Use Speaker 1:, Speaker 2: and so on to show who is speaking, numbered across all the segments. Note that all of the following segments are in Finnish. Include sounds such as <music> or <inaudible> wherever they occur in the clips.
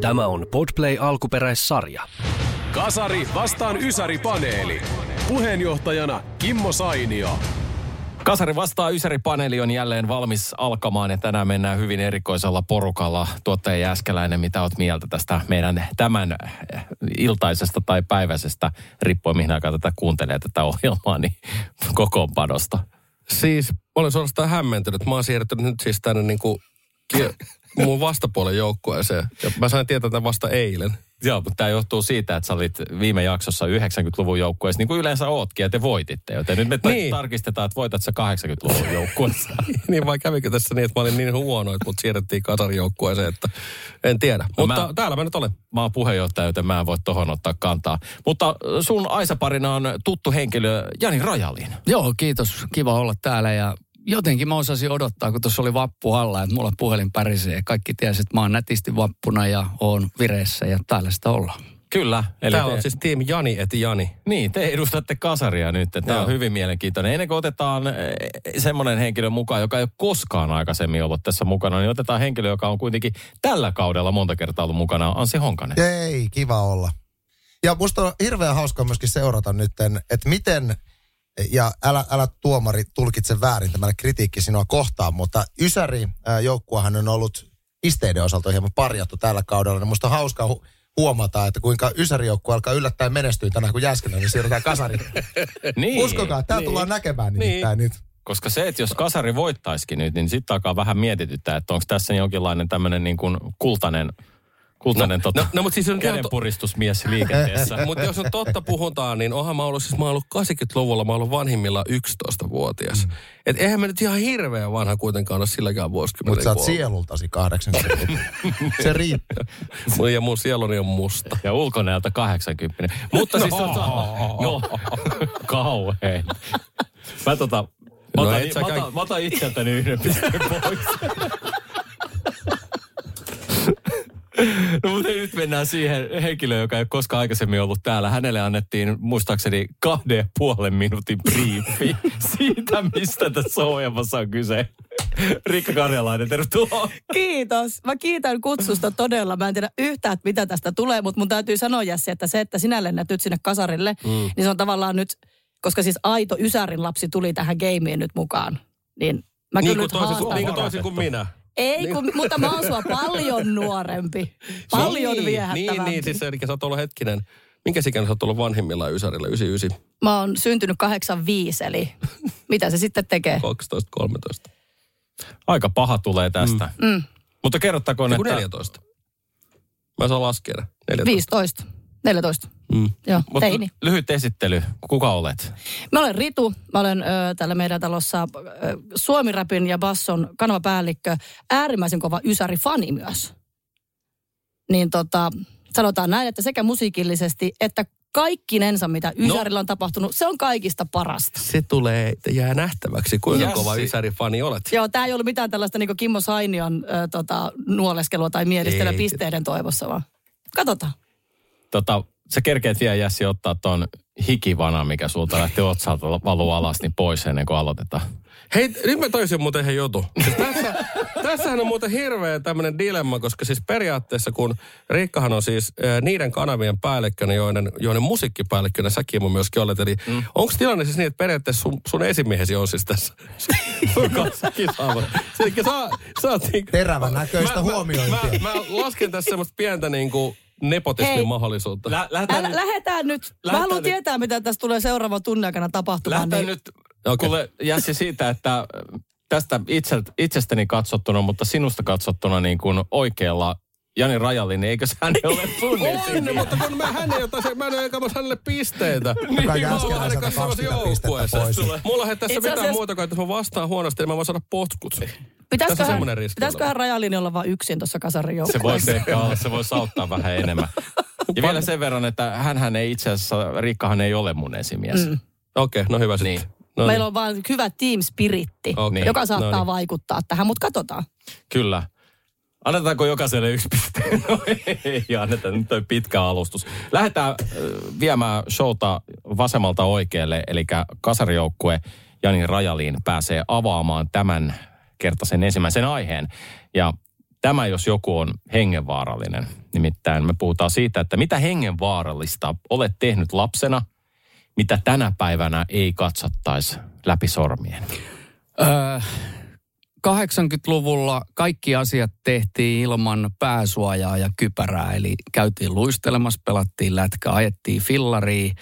Speaker 1: Tämä on Podplay alkuperäissarja.
Speaker 2: Kasari vastaan Ysäri-paneeli. Puheenjohtajana Kimmo Sainio.
Speaker 3: Kasari vastaa Ysäri-paneeli on jälleen valmis alkamaan ja tänään mennään hyvin erikoisella porukalla. Tuottaja Jääskeläinen, mitä oot mieltä tästä meidän tämän iltaisesta tai päiväisestä, riippuen mihin aikaan tätä kuuntelee tätä ohjelmaa, niin kokoonpanosta?
Speaker 4: Siis olen suorastaan hämmentynyt. Mä oon siirtynyt nyt siis tänne niin kuin <laughs> mun vastapuolen joukkueeseen. Ja mä sain tietää tämän vasta eilen.
Speaker 3: Joo, mutta tämä johtuu siitä, että sä olit viime jaksossa 90-luvun joukkueessa, niin kuin yleensä ootkin, ja te voititte. Joten nyt me niin. tarkistetaan, että voitat sä 80-luvun joukkueessa. <laughs>
Speaker 4: niin vai kävikö tässä niin, että mä olin niin huono, että mut siirrettiin kasarijoukkueeseen, että en tiedä. No mutta mä, täällä mä nyt olen.
Speaker 3: Mä oon puheenjohtaja, joten mä en voi tohon ottaa kantaa. Mutta sun Aisa-parina on tuttu henkilö Jani Rajalin.
Speaker 5: Joo, kiitos. Kiva olla täällä ja jotenkin mä osasin odottaa, kun tuossa oli vappu alla, että mulla puhelin pärisee. Ja kaikki tiesi, että mä oon nätisti vappuna ja oon vireessä ja täällä sitä ollaan.
Speaker 3: Kyllä.
Speaker 4: Eli Täällä te... on siis tiimi Jani et Jani.
Speaker 3: Niin, te edustatte kasaria nyt. Tämä Joo. on hyvin mielenkiintoinen. Ennen kuin otetaan eh, semmoinen henkilö mukaan, joka ei ole koskaan aikaisemmin ollut tässä mukana, niin otetaan henkilö, joka on kuitenkin tällä kaudella monta kertaa ollut mukana, Ansi Honkanen.
Speaker 6: Ei, kiva olla. Ja musta on hirveän hauska myöskin seurata nyt, että miten – ja älä, älä tuomari tulkitse väärin tämä kritiikki sinua kohtaan, mutta Ysäri joukkuahan on ollut pisteiden osalta hieman parjattu tällä kaudella, niin musta on hauska hu- huomata, että kuinka Ysäri joukkue alkaa yllättäen menestyä tänään, kun Jääskelä, niin siirrytään kasariin. <laughs> niin, Uskokaa, tämä niin, tullaan näkemään nimittäin niin. nyt.
Speaker 3: Koska se, että jos kasari voittaisikin nyt, niin sitten alkaa vähän mietityttää, että onko tässä jonkinlainen tämmöinen niin kuin kultainen Kultainen no, tota, no, no, mutta siis on kädenpuristusmies liikenteessä. <laughs>
Speaker 4: mutta jos on totta puhutaan, niin onhan mä ollut, siis mä ollut 80-luvulla, mä ollut vanhimmilla 11-vuotias. Mm. Et eihän mä nyt ihan hirveän vanha kuitenkaan ole silläkään vuosikymmenellä.
Speaker 6: Mutta sä oot sielultasi 80 <laughs> Se riittää.
Speaker 4: ja mun sieluni on musta.
Speaker 3: Ja ulkonäöltä 80. Mutta siis tota, no, <laughs> kauhean. Mä tota, mä no otan, no, mä, otan, mä otan itseltäni yhden pisteen pois. <laughs> No mutta nyt mennään siihen henkilöön, joka ei ole koskaan aikaisemmin ollut täällä. Hänelle annettiin muistaakseni kahden puolen minuutin briefi <laughs> siitä, mistä tässä ohjelmassa on kyse. Riikka Karjalainen, tervetuloa.
Speaker 7: Kiitos. Mä kiitän kutsusta todella. Mä en tiedä yhtään, että mitä tästä tulee, mutta mun täytyy sanoa Jesse, että se, että sinä lennät nyt sinne kasarille, mm. niin se on tavallaan nyt, koska siis aito Ysärin lapsi tuli tähän gameen nyt mukaan, niin Mä
Speaker 4: niin kuin toisin, niin kuin toisin kuin minä.
Speaker 7: Ei, kun, niin. mutta mä oon sua paljon nuorempi. Paljon niin, viehättävämpi.
Speaker 4: Niin, niin, siis eli sä oot ollut hetkinen. Minkä ikäinen sä oot ollut vanhimmillaan Ysärillä, 99?
Speaker 7: Mä oon syntynyt 85, eli mitä se sitten tekee?
Speaker 4: 12, 13.
Speaker 3: Aika paha tulee tästä. Mm. Mm. Mutta kerrottakoon,
Speaker 4: että... 14. Mä saan laskea.
Speaker 7: 14. 15. 14. Mm. Joo, Mutta teini.
Speaker 3: lyhyt esittely. Kuka olet?
Speaker 7: Mä olen Ritu. Mä olen ö, täällä meidän talossa ö, Suomi-räpin ja basson kanavapäällikkö. Äärimmäisen kova Ysäri-fani myös. Niin tota, sanotaan näin, että sekä musiikillisesti että kaikkinensa, mitä no. Ysärillä on tapahtunut, se on kaikista parasta.
Speaker 4: Se tulee, jää nähtäväksi, kuinka Jassi. kova Ysäri-fani olet.
Speaker 7: Joo, tämä ei ollut mitään tällaista niin Kimmo Sainion ö, tota, nuoleskelua tai mielistelyä pisteiden toivossa, vaan katsotaan.
Speaker 3: Tota, sä kerkeet vielä Jässi ottaa ton hikivana, mikä sulta lähti otsalta valuu alas, niin pois ennen kuin aloitetaan.
Speaker 4: Hei, nyt mä toisin muuten ihan jutu. Siis tässä, tässähän on muuten hirveä tämmöinen dilemma, koska siis periaatteessa kun Riikkahan on siis äh, niiden kanavien päällikkönä, joiden, joiden musiikkipäällikkönä säkin mun myöskin olet. Eli mm. onko tilanne siis niin, että periaatteessa sun, sun esimiehesi on siis tässä sun kanssa kisaava? Eli sä, sä oot niin,
Speaker 6: Terävän näköistä huomiointia.
Speaker 4: Mä, mä, mä, lasken tässä semmoista pientä niin kuin nepotismin mahdollisuutta.
Speaker 7: Lä- lähdetään, Älä, nyt, lähdetään nyt. Lähdetään Mä haluan nyt. tietää, mitä tässä tulee seuraavan tunnin aikana tapahtumaan.
Speaker 3: Lähdetään niin... nyt, okay. kuule Jässi siitä, että tästä itse, itsestäni katsottuna, mutta sinusta katsottuna niin kuin oikealla Jani Rajallinen, eikö hän ole sun <laughs>
Speaker 4: On, mutta kun mä, hän ei ota se, mä en ole jakamassa hänelle pisteitä. <laughs> niin,
Speaker 6: mä oon hänen kanssa joukkueessa.
Speaker 4: Mulla ei tässä mitään muuta kuin, että jos mä vastaan huonosti, niin mä voin saada potkut. On
Speaker 7: Pitäisiköhän, pitäisiköhän Rajalini olla vain yksin tuossa kasarin
Speaker 3: Se voisi ehkä olla, se voisi auttaa vähän enemmän. Ja vielä sen verran, että hän ei itse asiassa, Riikkahan ei ole mun esimies. Mm.
Speaker 4: Okei, okay, no hyvä
Speaker 3: Niin.
Speaker 4: sitten. No
Speaker 7: Meillä on vaan hyvä team spiritti,
Speaker 4: Okei.
Speaker 7: joka saattaa
Speaker 4: No niin.
Speaker 7: vaikuttaa tähän, mutta katsotaan.
Speaker 3: Kyllä. Annetaanko jokaiselle yksi piste? <laughs> No ei, anneta nyt toi pitkä alustus. Lähdetään äh, viemään showta vasemmalta oikealle, eli kasarijoukkue Jani Rajaliin pääsee avaamaan tämän kertaisen ensimmäisen aiheen. Ja tämä, jos joku on hengenvaarallinen. Nimittäin me puhutaan siitä, että mitä hengenvaarallista olet tehnyt lapsena, mitä tänä päivänä ei katsottaisi läpi sormien.
Speaker 5: Öö, 80-luvulla kaikki asiat tehtiin ilman pääsuojaa ja kypärää. Eli käytiin luistelemassa, pelattiin lätkä, ajettiin fillariin.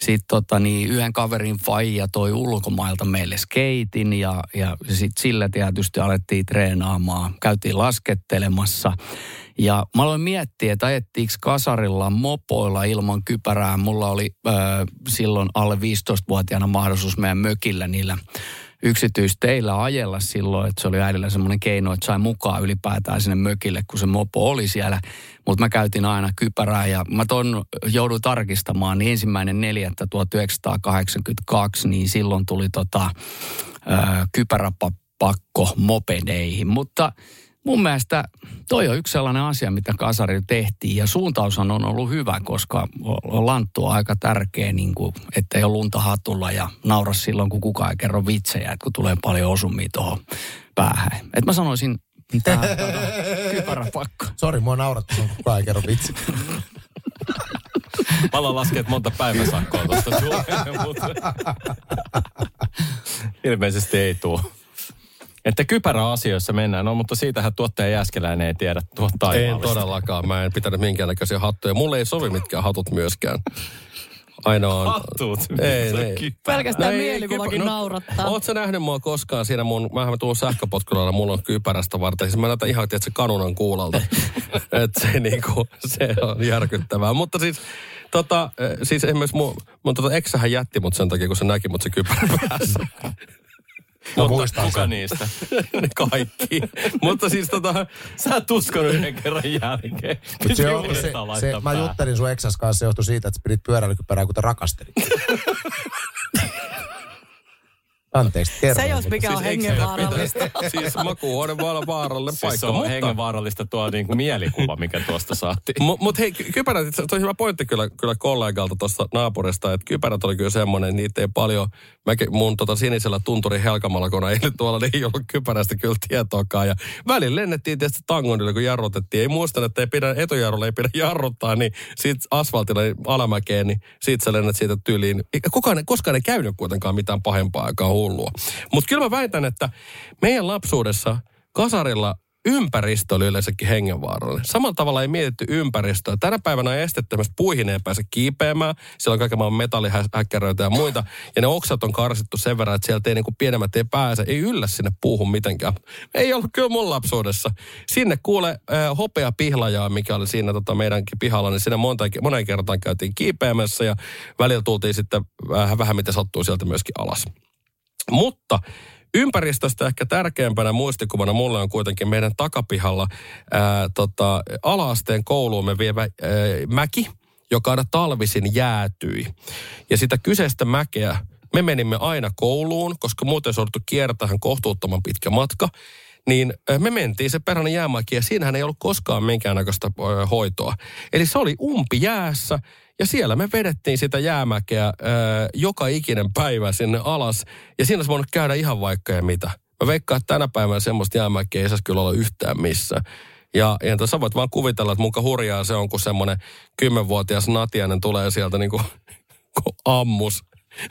Speaker 5: Sitten tota, niin, yhden kaverin faija toi ulkomailta meille skeitin ja, ja sitten sillä tietysti alettiin treenaamaan. Käytiin laskettelemassa. Ja mä aloin miettiä, että ajettiinko kasarilla mopoilla ilman kypärää. Mulla oli äh, silloin alle 15-vuotiaana mahdollisuus meidän mökillä niillä yksityisteillä ajella silloin, että se oli äidillä semmoinen keino, että sai mukaan ylipäätään sinne mökille, kun se mopo oli siellä. Mutta mä käytin aina kypärää ja mä ton jouduin tarkistamaan, niin ensimmäinen 4.1982, niin silloin tuli tota, ää, kypäräpakko mopedeihin. Mutta mun mielestä toi on yksi sellainen asia, mitä kasarilla tehtiin. Ja suuntaushan on ollut hyvä, koska lanttu on aika tärkeä, niin kuin, ettei ole lunta hatulla ja naura silloin, kun kukaan ei kerro vitsejä, että kun tulee paljon osumia tuohon päähän. Et mä sanoisin, tämä <laughs> kypäräpakko.
Speaker 6: Sori, mua naurattaa, kun kukaan ei kerro vitsi. <laughs>
Speaker 3: Mä aloin laskea, että monta päiväsakkoa tuosta <laughs> ilmeisesti ei tule. Että kypäräasioissa mennään, no mutta siitähän tuottaja Jääskeläinen ei tiedä tuo
Speaker 4: En todellakaan. Mä en pitänyt minkäännäköisiä hattuja. Mulle ei sovi mitkään hatut myöskään. Ainoa on...
Speaker 3: Hattut.
Speaker 4: Ei,
Speaker 3: Se
Speaker 4: ei.
Speaker 3: kypärä.
Speaker 7: Pelkästään
Speaker 4: No ei,
Speaker 7: mielikuvakin
Speaker 4: kypä-
Speaker 7: naurattaa.
Speaker 4: Oot sä nähnyt mua koskaan siinä mun, mähän tuun sähköpotkulalla, mulla on kypärästä varten. Siis mä näytän ihan, että se kanunan kuulalta. <laughs> että se niinku, se on järkyttävää. Mutta siis, tota, eh, siis esimerkiksi mun, mun tota eksähän jätti mut sen takia, kun se näki mut se kypärä päässä. <laughs>
Speaker 6: Mä muistan
Speaker 3: Kuka
Speaker 6: sen.
Speaker 3: niistä? <laughs>
Speaker 4: ne kaikki. Mutta siis tota,
Speaker 3: Sä et uskonut yhden kerran jälkeen.
Speaker 6: Mut se, on, se, se, mä juttelin sun eksas kanssa, se johtui siitä, että sä pidit pyöräilykypärää, kun te rakastelit. <laughs> Anteeksi, kerro.
Speaker 7: Se jos mikä on
Speaker 3: Siis se
Speaker 7: hengenvaarallista.
Speaker 4: siis makuuhuone voi olla vaarallinen
Speaker 3: Siis
Speaker 4: paikka.
Speaker 3: se on
Speaker 4: mutta,
Speaker 3: hengenvaarallista tuo niinku mielikuva, mikä tuosta saatiin.
Speaker 4: Mutta mut hei, ky- kypärät, se on hyvä pointti kyllä, kyllä kollegalta tuosta naapurista, että kypärät oli kyllä semmoinen, niitä ei paljon, mäkin mun tota sinisellä tunturin helkamalla, kun ei <laughs> tuolla, niin ei ollut kypärästä kyllä tietoakaan. Ja välillä lennettiin tietysti tangonille, kun jarrutettiin. Ei muistan, että ei pidä, etujarrulla ei pidä jarruttaa, niin siitä asfaltilla alamäkeen, niin siitä sä lennät siitä tyliin. Kukaan, koskaan ei käynyt kuitenkaan mitään pahempaa aikaa hullua. Mutta kyllä mä väitän, että meidän lapsuudessa kasarilla ympäristö oli yleensäkin hengenvaarallinen. Samalla tavalla ei mietitty ympäristöä. Tänä päivänä on estetty, että puihin ei pääse kiipeämään. Siellä on kaiken maailman metallihäkkäröitä ja muita. Ja ne oksat on karsittu sen verran, että sieltä ei niin kuin pienemmät ei pääse. Ei yllä sinne puuhun mitenkään. Ei ollut kyllä mun lapsuudessa. Sinne kuule äh, hopea pihlajaa, mikä oli siinä tota, meidänkin pihalla, niin sinne monta, moneen kertaan käytiin kiipeämässä ja välillä tultiin sitten vähän, vähän mitä sattuu sieltä myöskin alas. Mutta ympäristöstä ehkä tärkeimpänä muistikuvana mulle on kuitenkin meidän takapihalla ää, tota, ala-asteen kouluumme vievä ää, mäki, joka aina talvisin jäätyi. Ja sitä kyseistä mäkeä me menimme aina kouluun, koska muuten se kiertämään kohtuuttoman pitkä matka. Niin me mentiin se peräinen jäämäki ja siinähän ei ollut koskaan minkäännäköistä ää, hoitoa. Eli se oli umpi jäässä ja siellä me vedettiin sitä jäämäkeä ää, joka ikinen päivä sinne alas. Ja siinä olisi voinut käydä ihan vaikka ja mitä. Mä veikkaan, että tänä päivänä semmoista jäämäkeä ei saisi kyllä olla yhtään missään. Ja, ja sä voit vaan kuvitella, että muka hurjaa se on, kun semmoinen kymmenvuotias natiainen tulee sieltä niin kuin <laughs> ammus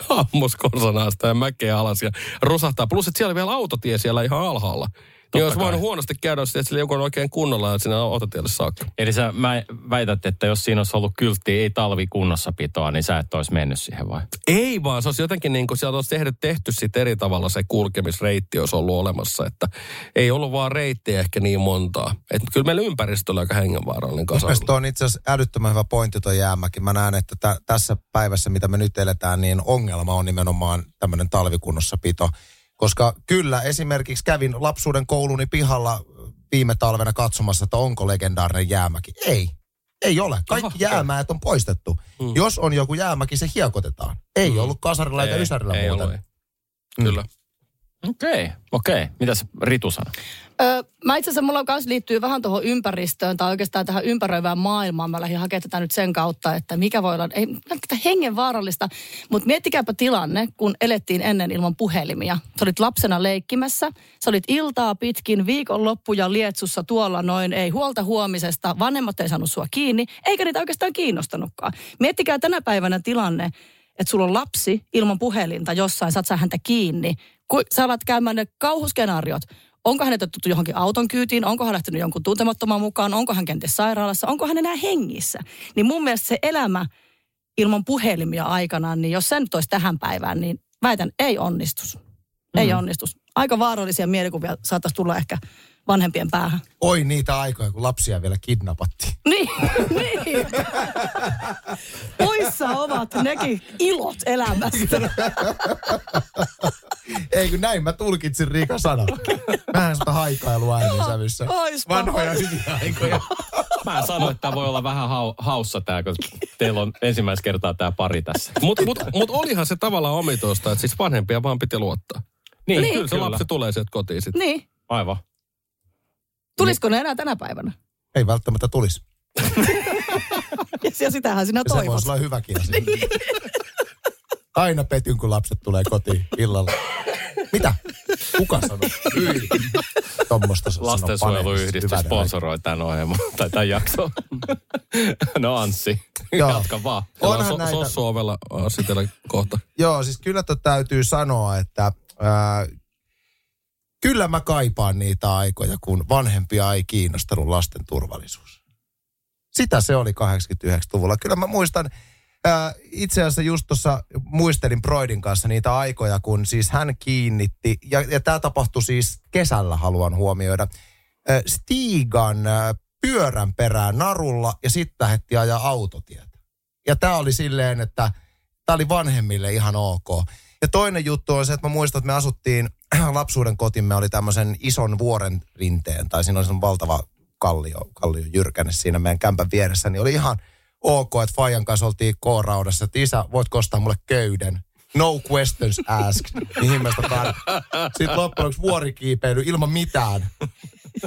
Speaker 4: ammus konsanaasta ja mäkeä alas ja rusahtaa. Plus, että siellä oli vielä autotie siellä ihan alhaalla. Niin olisi
Speaker 3: kai.
Speaker 4: voinut huonosti käydä, jos sillä joku on oikein kunnolla ja sinne autotielle saakka.
Speaker 3: Eli sä mä väität, että jos siinä olisi ollut kyltti ei talvikunnossapitoa, niin sä et olisi mennyt siihen vai?
Speaker 4: Ei vaan, se olisi jotenkin niin kuin sieltä olisi tehty, tehty sit eri tavalla se kulkemisreitti olisi ollut olemassa. Että ei ollut vaan reittiä ehkä niin montaa. Että kyllä meillä ympäristö oli aika hengenvaarallinen
Speaker 6: Mielestäni
Speaker 4: kasarilla.
Speaker 6: on itse asiassa älyttömän hyvä pointti tuo jäämäki. Mä näen, että tä, tässä päivässä, mitä me nyt eletään, niin ongelma on nimenomaan tämmöinen talvikunnossapito. Koska kyllä esimerkiksi kävin lapsuuden kouluni pihalla viime talvena katsomassa, että onko legendaarinen jäämäki. Ei. Ei ole. Kaikki jäämäät on poistettu.
Speaker 4: Mm.
Speaker 6: Jos on joku jäämäki, se hiekotetaan. Ei
Speaker 4: Mm.
Speaker 6: ollut kasarilla eikä
Speaker 4: Ei,
Speaker 6: ysärillä
Speaker 4: ei
Speaker 6: muuten.
Speaker 4: ollut, ei. Kyllä.
Speaker 3: Okei, okay, okei. Okay. Mitäs Ritu sanoi?
Speaker 7: Öö, mä itse asiassa mulla myös liittyy vähän tuohon ympäristöön tai oikeastaan tähän ympäröivään maailmaan. Mä lähdin hakemaan tätä nyt sen kautta, että mikä voi olla, ei välttämättä hengen vaarallista, mutta miettikääpä tilanne, kun elettiin ennen ilman puhelimia. Sä olit lapsena leikkimässä, sä olit iltaa pitkin, viikonloppuja lietsussa tuolla noin, ei huolta huomisesta, vanhemmat ei saanut sua kiinni, eikä niitä oikeastaan kiinnostanutkaan. Miettikää tänä päivänä tilanne, että sulla on lapsi ilman puhelinta jossain, saat sä häntä kiinni. Kun sä alat käymään ne kauhuskenaariot, onko hänet otettu johonkin auton kyytiin, onko hän lähtenyt jonkun tuntemattoman mukaan, onko hän kenties sairaalassa, onko hän enää hengissä. Niin mun mielestä se elämä ilman puhelimia aikanaan, niin jos sen nyt olisi tähän päivään, niin väitän, ei onnistus. Ei
Speaker 6: Mm.
Speaker 7: onnistus. Aika vaarallisia mielikuvia saattaisi tulla ehkä vanhempien päähän.
Speaker 6: Oi niitä aikoja, kun lapsia vielä kidnappattiin. <laughs>
Speaker 7: Niin, niin. Poissa ovat nekin ilot elämästä.
Speaker 6: Ei kun näin mä tulkitsin Riika sana. Vähän sitä haikailua äänensävyssä.
Speaker 7: Oispa.
Speaker 6: Vanhoja hyviä aikoja.
Speaker 3: Mä sanoin, että tämä voi olla vähän hau, haussa tämä, kun teillä on ensimmäistä kertaa tämä pari tässä.
Speaker 4: Mutta mut, mut olihan se tavallaan omituista, että siis vanhempia vaan piti luottaa.
Speaker 3: Niin,
Speaker 4: Niin,
Speaker 3: kyllä,
Speaker 4: kyllä se lapsi tulee sieltä kotiin sitten.
Speaker 7: Niin.
Speaker 3: Aivan.
Speaker 7: Tulisiko ne enää tänä päivänä?
Speaker 6: Ei välttämättä tulisi. <laughs>
Speaker 7: Ja sitähän sinä
Speaker 6: Se
Speaker 7: toivot.
Speaker 6: voisi olla hyväkin asia. <laughs> Aina petyn, kun lapset tulee kotiin illalla. Mitä? Kuka sanoi? Hyi. Tuommoista sanoo
Speaker 3: Lastensuojeluyhdistys sponsoroi tämän ohjelman tai tämän jakson. <laughs> no Anssi,
Speaker 6: Joo.
Speaker 3: jatka vaan.
Speaker 4: Onhan so,
Speaker 6: näitä-
Speaker 4: Sossu ovella asitella kohta.
Speaker 6: Joo, siis kyllä täytyy sanoa, että ää, kyllä mä kaipaan niitä aikoja, kun vanhempia ei kiinnostanut lasten turvallisuus. Sitä se oli 89-luvulla. Kyllä mä muistan, ää, itse asiassa just tuossa muistelin Broidin kanssa niitä aikoja, kun siis hän kiinnitti, ja, ja tämä tapahtui siis kesällä, haluan huomioida, ää, Stigan ää, pyörän perään narulla ja sitten lähdettiin ajaa autotietä. Ja tämä oli silleen, että tämä oli vanhemmille ihan ok. Ja toinen juttu on se, että mä muistan, että me asuttiin, <clears throat> lapsuuden kotimme oli tämmöisen ison vuoren rinteen, tai siinä oli sellainen valtava kallio, kallio jyrkänne siinä meidän kämpän vieressä, niin oli ihan ok, että Fajan kanssa oltiin K-raudassa, että isä, voit kostaa mulle köyden. No questions asked. Sitä tar- Sitten loppujen vuorikiipeily ilman mitään.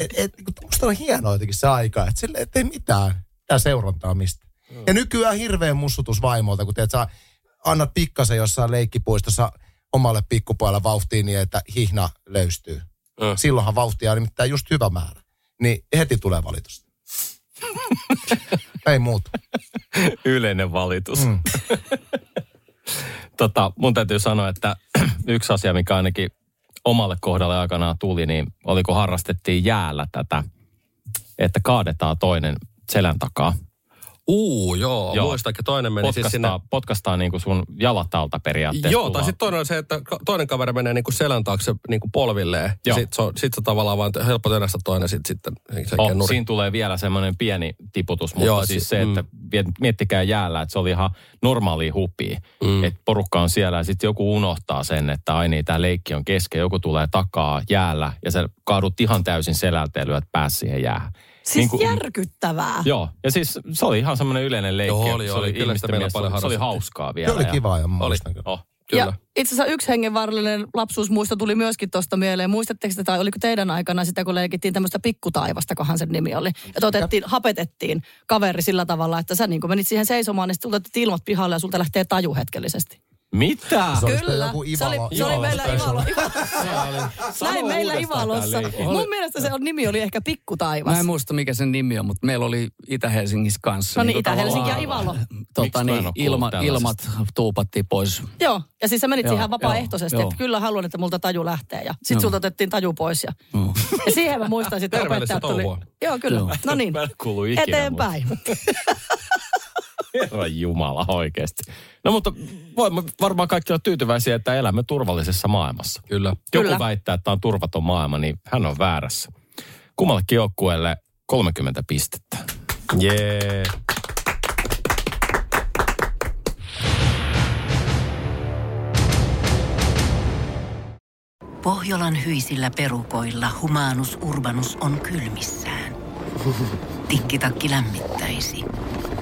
Speaker 6: Et, et, niin musta on hienoa jotenkin se aika, että sille ei mitään. Tää seurantaa mistä. Ja nykyään hirveän mussutus vaimolta, kun teet, sä annat pikkasen jossain leikkipuistossa omalle pikkupojalle vauhtiin niin, että hihna löystyy.
Speaker 4: Mm.
Speaker 6: Silloinhan vauhtia on nimittäin just hyvä määrä. Niin heti tulee valitus. <laughs> Ei muuta.
Speaker 3: Yleinen valitus.
Speaker 6: Mm. <laughs>
Speaker 3: tota, mun täytyy sanoa, että <clears throat> yksi asia, mikä ainakin omalle kohdalle aikanaan tuli, niin oli kun harrastettiin jäällä tätä, että kaadetaan toinen selän takaa.
Speaker 4: Uu, joo.
Speaker 3: Joo.
Speaker 4: joo. Muistakin toinen meni siis sinne...
Speaker 3: Potkastaa, potkastaa niin kuin sun jalat alta periaatteessa.
Speaker 4: Joo, tai sitten toinen on se, että toinen kaveri menee niinku selän taakse niinku polvilleen.
Speaker 3: Joo.
Speaker 4: Sitten se, on- sit se tavallaan vaan helppo tönästä toinen sit, sitten se
Speaker 3: Oh,
Speaker 4: nuri.
Speaker 3: siinä tulee vielä semmoinen pieni tiputus, mutta
Speaker 4: Joo,
Speaker 3: siis
Speaker 4: si-
Speaker 3: se, että mm. miettikää jäällä, että se oli ihan normaali hupia.
Speaker 4: Mm.
Speaker 3: Että porukka on siellä ja sitten joku unohtaa sen, että ai niin, tämä leikki on kesken. Joku tulee takaa jäällä ja sä kaadut ihan täysin selältä ja lyöt pääsi siihen jäähän.
Speaker 7: Siis
Speaker 3: Niin kuin-
Speaker 7: järkyttävää.
Speaker 3: Joo, ja siis se oli ihan semmoinen yleinen leikki.
Speaker 4: Joo, oli,
Speaker 3: se
Speaker 4: oli. Kyllä sitä meillä paljon
Speaker 3: Se oli hauskaa
Speaker 6: Se
Speaker 3: vielä.
Speaker 6: oli
Speaker 3: ja-
Speaker 6: kiva ja
Speaker 4: Oli.
Speaker 6: muistan kyllä.
Speaker 3: Oh.
Speaker 4: Kyllä.
Speaker 7: Ja itse asiassa yksi hengenvaarallinen lapsuusmuisto tuli myöskin tuosta mieleen. Muistatteko te, tai oliko teidän aikana sitä, kun leikittiin tämmöistä pikkutaivasta, kohan sen nimi oli. Että otettiin, hapetettiin kaveri sillä tavalla, että sä niin menit siihen seisomaan, niin sitten ilmat pihalle ja sulta lähtee taju hetkellisesti.
Speaker 3: Mitä?
Speaker 6: Se oli sitten joku
Speaker 7: se oli,
Speaker 6: Ivalo-
Speaker 7: se oli
Speaker 6: Ivalo
Speaker 7: meillä
Speaker 6: special.
Speaker 7: Ivalo. Näin meillä Ivalossa. Mun mielestä se on, nimi oli ehkä Pikkutaivas.
Speaker 5: Mä en muista mikä sen nimi on, mutta meillä oli Itä-Helsingissä kanssa.
Speaker 7: No niin,
Speaker 5: tota
Speaker 7: Itä-Helsinki ja Ivalo.
Speaker 5: Tota, niin, ilma, ilmat tuupattiin pois.
Speaker 7: Joo, ja siis sä menit
Speaker 5: Joo,
Speaker 7: ihan vapaaehtoisesti,
Speaker 5: joo,
Speaker 7: että
Speaker 5: joo.
Speaker 7: kyllä haluan, että multa taju lähtee. Ja sitten
Speaker 5: Joo.
Speaker 7: sulta otettiin taju pois. Ja,
Speaker 5: Joo.
Speaker 7: ja siihen mä muistan sitten, opettajat tuli.
Speaker 4: touhua.
Speaker 7: Joo, kyllä.
Speaker 5: Joo.
Speaker 7: No niin, eteenpäin. <laughs> <laughs>
Speaker 3: Herra Jumala, oikeasti. No mutta voimme varmaan kaikki olla tyytyväisiä, että elämme turvallisessa maailmassa.
Speaker 4: Kyllä.
Speaker 3: Joku
Speaker 7: Kyllä.
Speaker 3: väittää, että tämä on turvaton maailma, niin hän on väärässä. Kummallekin joukkueelle 30 pistettä.
Speaker 4: Jee.
Speaker 8: Pohjolan hyisillä perukoilla humanus urbanus on kylmissään. Tikkitakki lämmittäisi.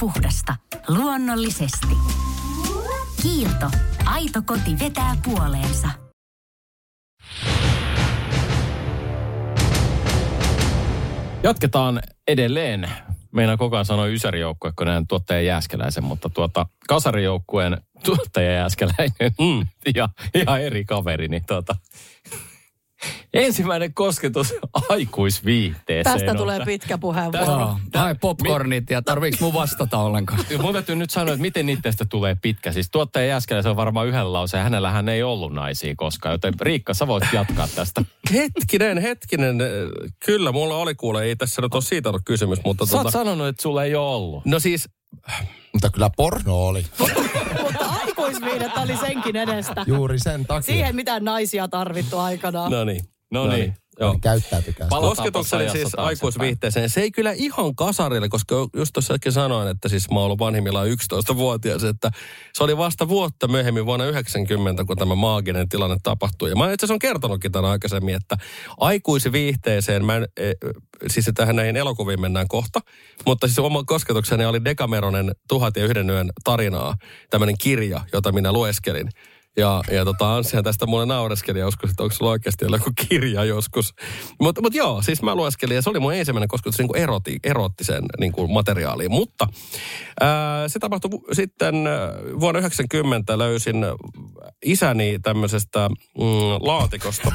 Speaker 9: Puhdasta. Luonnollisesti. Kiilto. Aito koti vetää puoleensa.
Speaker 3: Jatketaan edelleen. Meina koko ajan sanoi Ysäri-joukkue, kun näen tuottaja Jääskeläisen, mutta tuota Kasarijoukkueen tuottaja Jääskeläinen mm. <laughs> ja ihan eri kaveri, niin tuota, ensimmäinen kosketus aikuisviihteeseen.
Speaker 7: Tästä
Speaker 3: on
Speaker 7: tulee pitkä puheenvuoro.
Speaker 5: Joo, tai popcornit ja tarviiko mun vastata ollenkaan?
Speaker 3: Mun täytyy nyt sanoa, että miten niistä tulee pitkä. Siis tuottaja Jääskeläisen on varmaan yhden lauseen. Hänellähän ei ollut naisia koskaan, joten Riikka, sä voit jatkaa tästä. <laughs>
Speaker 4: Hetkinen, hetkinen. Kyllä, mulla oli kuule, ei tässä nyt ole siitä ollut kysymys, mutta
Speaker 3: Sä oot
Speaker 4: tota,
Speaker 3: sanonut, että sulla ei ole ollut.
Speaker 4: No siis,
Speaker 6: Mutta kyllä porno oli. <laughs>
Speaker 7: Mutta aikuisviidettä oli senkin edestä.
Speaker 6: Juuri sen takia.
Speaker 7: Siihen mitään naisia tarvittu aikanaan.
Speaker 4: no niin.
Speaker 3: No niin.
Speaker 4: Joo.
Speaker 6: Käyttäytykää.
Speaker 4: Kosketukseni
Speaker 3: ajassa
Speaker 4: siis aikuisviihteeseen. Se ei kyllä ihan kasarille, koska just tuossa äsken sanoin, että siis mä oon ollut vanhimmillaan 11-vuotias, että se oli vasta vuotta myöhemmin vuonna 90, kun tämä maaginen tilanne tapahtui. Ja mä itse asiassa on kertonutkin tämän aikaisemmin, että aikuisviihteeseen, mä en, e, siis tähän näihin elokuviin mennään kohta, mutta siis oma kosketukseni oli Dekameronen Tuhat ja yhden yön tarinaa, tämmöinen kirja, jota minä lueskelin. Ja, ja tota, Anssihan tästä mulle naureskeli joskus, että onko sulla oikeasti joku kirja joskus. Mutta mut joo, siis mä lueskelin ja se oli mun ensimmäinen kosketus niin eroti, erottiseen niin kuin materiaaliin. Mutta ää, se tapahtui sitten vuonna 90 löysin isäni tämmöisestä mm, laatikosta.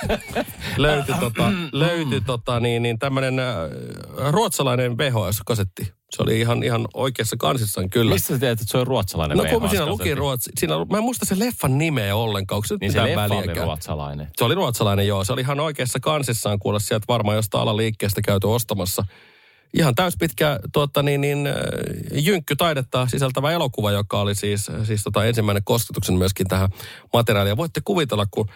Speaker 4: <laughs> löytyi tota, löytyi tota niin, niin tämmöinen ruotsalainen VHS-kasetti. Se oli ihan, ihan oikeassa kansissaan kyllä.
Speaker 3: Mistä sä tiedät, että se on ruotsalainen
Speaker 4: No kun siinä lukin ruotsi, siinä, mä en muista sen leffan nimeä ollenkaan, onko se
Speaker 3: Niin se leffa oli ruotsalainen.
Speaker 4: Se oli ruotsalainen, joo. Se oli ihan oikeassa kansissaan kuulla sieltä varmaan jostain alaliikkeestä käyty ostamassa. Ihan täyspitkä tuota, niin, niin, äh, jynkkytaidetta sisältävä elokuva, joka oli siis, siis tota, ensimmäinen kosketuksen myöskin tähän materiaaliin. Voitte kuvitella, kun,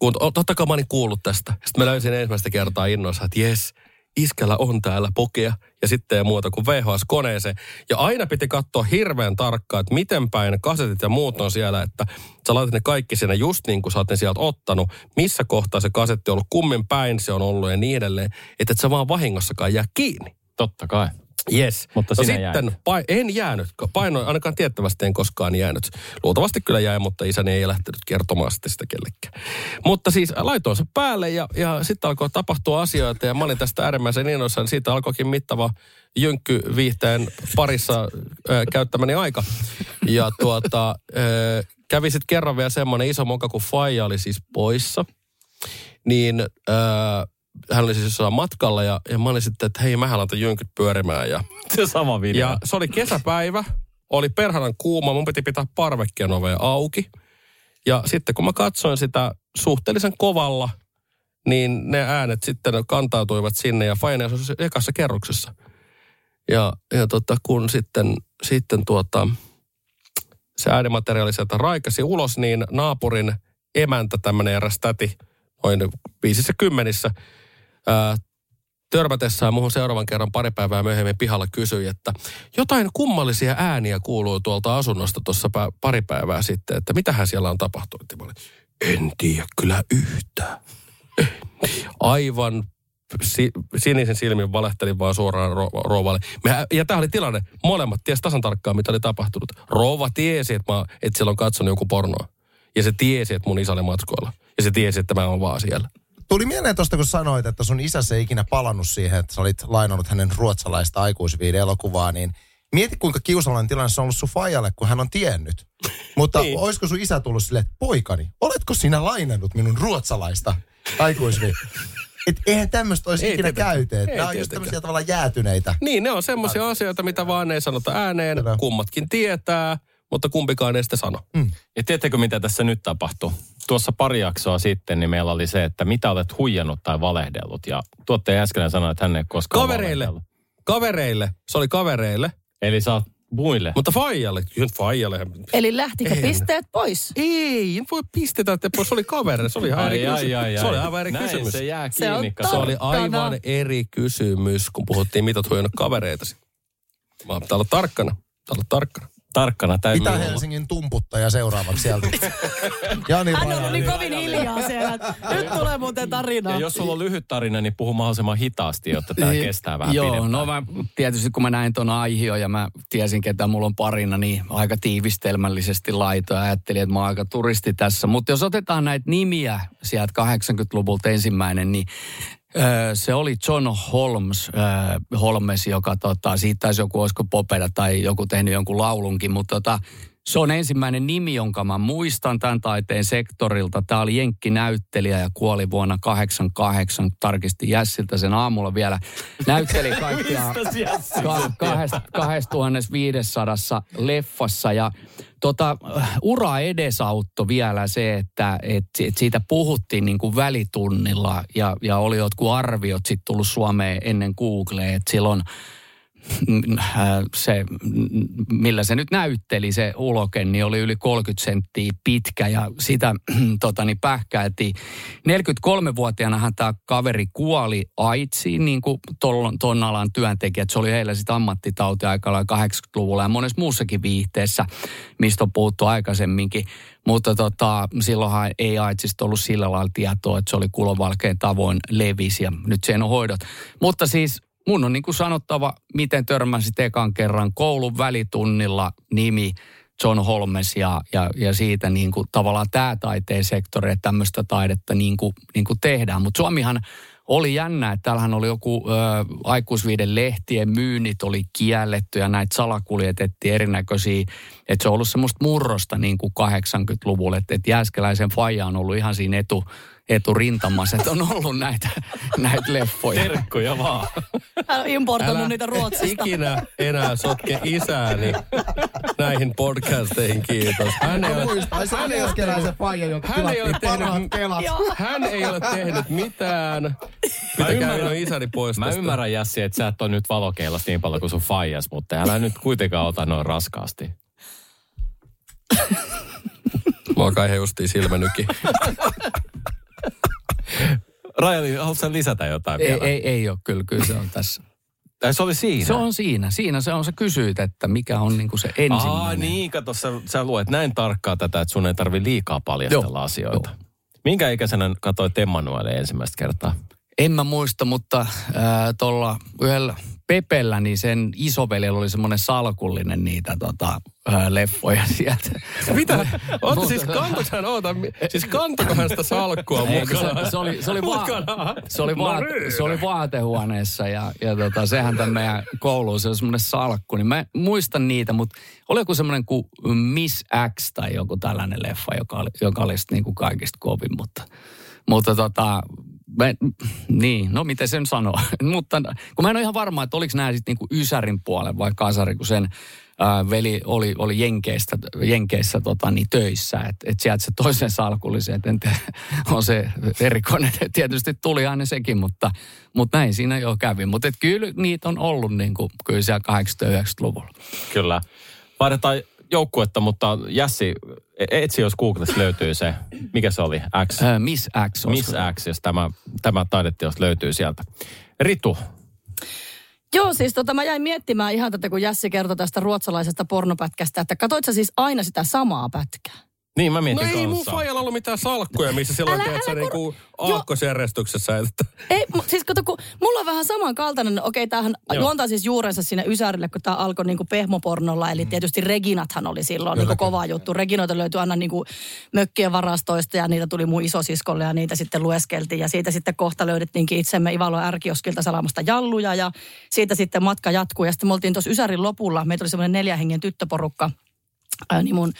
Speaker 4: kun totta kai mä olin kuullut tästä. Sitten mä löysin ensimmäistä kertaa innoissa, että jes, iskällä on täällä pokea ja sitten ei muuta kuin VHS-koneeseen. Ja aina piti katsoa hirveän tarkkaan, että miten päin kasetit ja muut on siellä, että sä laitat ne kaikki sinne just niin kuin sä oot ne sieltä ottanut. Missä kohtaa se kasetti on ollut, kummin päin se on ollut ja niin edelleen. Että et sä vaan vahingossakaan jää kiinni.
Speaker 3: Totta kai.
Speaker 4: Yes.
Speaker 3: Mutta
Speaker 4: no sitten pa- en jäänyt. Painoin, ainakaan tiettävästi en koskaan jäänyt. Luultavasti kyllä jäi, mutta isäni ei lähtenyt kertomaan sitten sitä kellekään. Mutta siis laitoin se päälle ja, ja sitten alkoi tapahtua asioita ja mä olin tästä äärimmäisen innoissani. Siitä alkoikin mittava jynkkyviihteen parissa ö, käyttämäni aika. Ja tuota, ö, kävi sitten kerran vielä semmoinen iso moka, kun Faija oli siis poissa. Niin ö, hän oli siis jossain matkalla ja, ja mä olin sitten, että hei, mä laitan jynkyt pyörimään. Ja,
Speaker 3: Se sama video.
Speaker 4: ja se oli kesäpäivä, oli perhanan kuuma, mun piti pitää parvekkeen ovea auki. Ja sitten kun mä katsoin sitä suhteellisen kovalla, niin ne äänet sitten kantautuivat sinne ja Faine asui ekassa kerroksessa. Ja, ja tota, kun sitten, sitten tuota, se äänimateriaali sieltä raikasi ulos, niin naapurin emäntä, tämmöinen eräs täti, noin viisissä kymmenissä, ää, törmätessään muuhun seuraavan kerran pari päivää myöhemmin pihalla kysyi, että jotain kummallisia ääniä kuuluu tuolta asunnosta tuossa pari päivää sitten, että mitähän siellä on tapahtunut. Olin, en tiedä kyllä yhtään. Aivan si- sinisen silmin valehtelin vaan suoraan ro- rouvalle. Ja tämä oli tilanne, molemmat ties tasan tarkkaan, mitä oli tapahtunut. Rouva tiesi, että, mä, että siellä on katsonut joku pornoa. Ja se tiesi, että mun isä oli matkoilla. Ja se tiesi, että mä oon vaan siellä.
Speaker 6: Tuli mieleen tuosta, kun sanoit, että sun isäsi ei ikinä palannut siihen, että sä olit lainannut hänen ruotsalaista aikuisviiden elokuvaa, niin mieti kuinka kiusallinen tilanne se on ollut sun fajalle, kun hän on tiennyt. Mutta niin. olisiko sun isä tullut silleen, että poikani, oletko sinä lainannut minun ruotsalaista aikuisviiden? <laughs> Et eihän tämmöistä olisi
Speaker 4: Ei
Speaker 6: ikinä.
Speaker 4: Ei
Speaker 6: Nämä on just tämmöisiä tavallaan jäätyneitä.
Speaker 4: Niin, ne on semmoisia asioita, mitä vaan ei sanota ääneen.
Speaker 6: Kyllä.
Speaker 4: Kummatkin tietää, mutta kumpikaan ei sitä sano.
Speaker 3: Ja tiedättekö, mitä tässä nyt tapahtuu? Tuossa pari jaksoa sitten niin meillä oli se, että mitä olet huijannut tai valehdellut. Ja tuottaja äsken sanoi, että hän ei koskaan
Speaker 4: Kavereille.
Speaker 3: valehdellut.
Speaker 4: Kavereille. Se oli kavereille.
Speaker 3: Eli sä oot muille.
Speaker 4: Mutta Faijalle. Faijalle.
Speaker 7: Eli lähtikö
Speaker 4: En.
Speaker 7: pisteet pois?
Speaker 4: Ei, en voi pistetä, että se oli kaveri. Se oli ihan eri
Speaker 3: Ai,
Speaker 4: kysymys.
Speaker 3: ai, ai,
Speaker 4: Se oli
Speaker 3: ai.
Speaker 4: aivan eri
Speaker 3: Näin
Speaker 4: kysymys.
Speaker 3: se jää
Speaker 7: Se on
Speaker 3: kiinni.
Speaker 7: totta.
Speaker 4: Se oli aivan eri kysymys, kun puhuttiin, mitä oot huijannut kavereitasi. Mä pitää olla tarkkana. Pitää olla tarkkana.
Speaker 3: Tarkkana täytyy olla.
Speaker 6: Itä-Helsingin tumputtaja seuraavaksi sieltä. <laughs> Jani
Speaker 7: Hän on niin kovin hiljaa siellä. että Nyt tulee muuten tarina.
Speaker 3: Ja jos sulla on lyhyt tarina, niin puhu mahdollisimman hitaasti, jotta tämä
Speaker 5: Niin,
Speaker 3: kestää vähän
Speaker 5: Joo,
Speaker 3: pidempään.
Speaker 5: no mä tietysti kun mä näin ton Aihio ja mä tiesin, ketä mulla on parina, niin aika tiivistelmällisesti laitoin. Ajattelin, että mä oon aika turisti tässä. Mutta jos otetaan näitä nimiä sieltä 80-luvulta ensimmäinen, niin se oli John Holmes, Holmes, joka tota, siitä taisi joku, olisiko Popeda tai joku tehnyt jonkun laulunkin, mutta tota, se on ensimmäinen nimi, jonka mä muistan tämän taiteen sektorilta. Tämä oli Jenkki-näyttelijä ja kuoli vuonna 88. Tarkistin Jässiltä sen aamulla vielä. Näytteli <laughs> kaikkia ka- kahdest- 2500 leffassa ja tota, ura edesauttoi vielä se, että et, et siitä puhuttiin niin kuin välitunnilla ja, ja oli jotkut arviot sitten tullut Suomeen ennen Googlea, että silloin se, millä se nyt näytteli, se uloke, niin oli yli 30 senttiä pitkä ja sitä <clears throat> tota, niin pähkäiltiin. 43-vuotiaanahan tämä kaveri kuoli AIDSiin, niin kuin ton, ton alan työntekijät. Se oli heillä sitten ammattitauti aikalla 80-luvulla ja monessa muussakin viihteessä, mistä on puhuttu aikaisemminkin. Mutta tota, silloinhan ei AIDSista ollut sillä lailla tietoa, että se oli kulovalkeen tavoin levis ja nyt sen on hoidot. Mutta siis mun on niin kuin sanottava, miten törmäsit ekan kerran koulun välitunnilla nimi John Holmes ja, ja, ja siitä niin kuin tavallaan tämä taiteen sektori, että tämmöistä taidetta niin kuin, niin kuin tehdään. Mutta Suomihan oli jännä, että täällähän oli joku ö, aikuisviiden lehtien myynnit oli kielletty ja näitä salakuljetettiin erinäköisiä. Että se on ollut semmoista murrosta niin kuin 80-luvulla, että, että Jääskeläisen faija on ollut ihan siinä etu, eturintamassa, että on ollut näitä, näitä leffoja.
Speaker 3: Terkkuja vaan.
Speaker 7: Hän on importoinut
Speaker 4: Älä
Speaker 7: niitä Ruotsista.
Speaker 4: ikinä enää sotke isääni näihin podcasteihin, kiitos. Hän ei ole,
Speaker 6: oli joskeläisen faija, joka
Speaker 4: hän ei ole tehnyt,
Speaker 6: kelat.
Speaker 4: hän ei ole tehnyt mitään. Pitäkää minun isäni pois
Speaker 3: Mä
Speaker 4: tästä.
Speaker 3: ymmärrän Jassi, että sä et ole nyt valokeilassa niin paljon kuin sun faijas, mutta älä nyt kuitenkaan ota noin raskaasti.
Speaker 4: Mä alkaa ihan justiin silmänyki. <laughs>
Speaker 3: Rajali, haluatko sä lisätä jotain
Speaker 5: Ei,
Speaker 3: vielä?
Speaker 5: ei, ei ole kyllä, kyllä se on tässä.
Speaker 3: Tai se oli siinä?
Speaker 5: Se on siinä. Siinä se on, sä kysyit, että mikä on niinku se ensimmäinen.
Speaker 3: Aa, niin, kato, sä, sä luet näin tarkkaa tätä, että sun ei tarvi liikaa paljastella
Speaker 5: Joo,
Speaker 3: asioita. Minkä ikäisenä katsoit Emmanuelle ensimmäistä kertaa?
Speaker 5: En mä muista, mutta äh, tuolla yhdellä Pepellä, niin sen isoveljellä oli semmoinen salkullinen niitä tota, äh, leffoja sieltä.
Speaker 4: Mitä? Oota, siis kantoiko hän, oota, siis kantoiko hän sitä salkkua mukana?
Speaker 5: se, se, oli, se, oli va- se, oli
Speaker 4: No
Speaker 5: va-
Speaker 4: niin.
Speaker 5: se oli vaatehuoneessa ja, ja tota, sehän tämän meidän kouluun, se on semmoinen salkku. Niin mä muistan niitä, mutta oli joku semmoinen kuin Miss X tai joku tällainen leffa, joka oli, joka oli niin kuin kaikista kovin, mutta, mutta tota, mä, niin, no miten sen sanoo. <laughs> mutta kun mä en ole ihan varma, että oliko nämä sitten niinku Ysärin puolen vai Kasari, kun sen ää, veli oli, oli Jenkeistä, Jenkeissä tota, niin töissä. Että et sieltä se toisen salkullisen, että en tiedä, <laughs> on se erikoinen. <laughs> Tietysti tuli aina sekin, mutta, mutta näin siinä jo kävi. Mutta kyllä niitä on ollut niin kuin, kyllä siellä 80-90-luvulla.
Speaker 3: Kyllä. Vaihdetaan joukkuetta, mutta Jassi, e- etsi jos Googlesta löytyy se, mikä se oli, X.
Speaker 5: Ää, Miss X.
Speaker 3: Miss? X, jos tämä, tämä taideteos löytyy sieltä. Ritu,
Speaker 7: Joo, siis tota, mä jäin miettimään ihan tätä, kun Jassi kertoi tästä ruotsalaisesta pornopätkästä, että katsoit sä siis aina sitä samaa pätkää?
Speaker 3: Niin mä
Speaker 4: No
Speaker 3: mietin
Speaker 4: ei mun
Speaker 3: kanssa.
Speaker 4: faijalla ollut mitään salkkuja, missä silloin
Speaker 7: Älä-
Speaker 4: teet sä
Speaker 7: älä
Speaker 4: niinku aakkosjärjestyksessä. Että
Speaker 7: Ei, mu- siis kato, kun mulla on vähän samankaltainen, okei, tämähän
Speaker 3: Joo.
Speaker 7: juontaa siis juurensa sinne Ysärille, kun tämä alkoi niinku pehmopornolla, eli tietysti Reginathan oli silloin niinku kova juttu. Reginoita löytyi aina niinku mökkien varastoista ja niitä tuli mun isosiskolle ja niitä sitten lueskeltiin. Ja siitä sitten kohta löydettiinkin itsemme Ivalo Ärkioskilta salamasta jalluja ja siitä sitten matka jatkuu. Ja sitten me oltiin tuossa Ysärin lopulla, meitä oli semmoinen neljän hengen tyttöporukka, ää, niin mun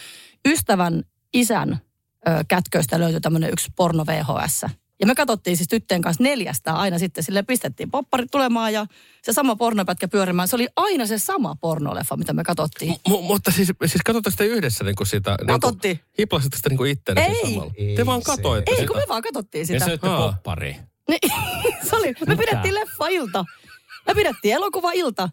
Speaker 7: ystävän isän ö, kätköistä löytyi tämmöinen yksi porno VHS. Ja me katsottiin siis tyttöjen kanssa neljästä aina sitten. Sille pistettiin popparit tulemaan ja se sama pornopätkä pyörimään. Se oli aina se sama pornoleffa, mitä me katsottiin.
Speaker 4: M- mutta siis, siis katsotaan sitä yhdessä niin kuin sitä.
Speaker 7: Katsottiin.
Speaker 4: Niin hiplasitte sitä niin kuin itteenne
Speaker 7: Ei.
Speaker 4: siinä samalla. Te vaan katoitte
Speaker 7: Ei,
Speaker 4: sitä.
Speaker 7: kun me vaan katsottiin
Speaker 3: Ja
Speaker 7: sitä.
Speaker 3: söitte
Speaker 4: Aa.
Speaker 3: poppari.
Speaker 7: Niin, <laughs> se oli, me pidettiin leffa-ilta. Me pidettiin elokuva-ilta.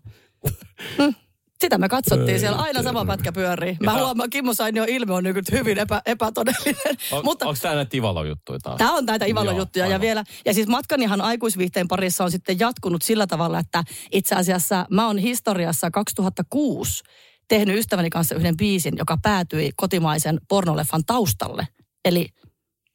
Speaker 7: Mm. <laughs> Sitä me katsottiin siellä, aina sama pätkä pyörii. Mä huomaan, Kimmo Sainio ilme on nyt hyvin epä, epätodellinen.
Speaker 3: On, <laughs>
Speaker 7: Mutta
Speaker 3: Onko tämä näitä Ivalo-juttuja taas?
Speaker 7: Tämä on näitä Ivalon
Speaker 3: Joo,
Speaker 7: juttuja ja vielä, ja siis matkanihan aikuisviihteen parissa on sitten jatkunut sillä tavalla, että itse asiassa mä oon historiassa 2006 tehnyt ystäväni kanssa yhden biisin, joka päätyi kotimaisen pornoleffan taustalle. Eli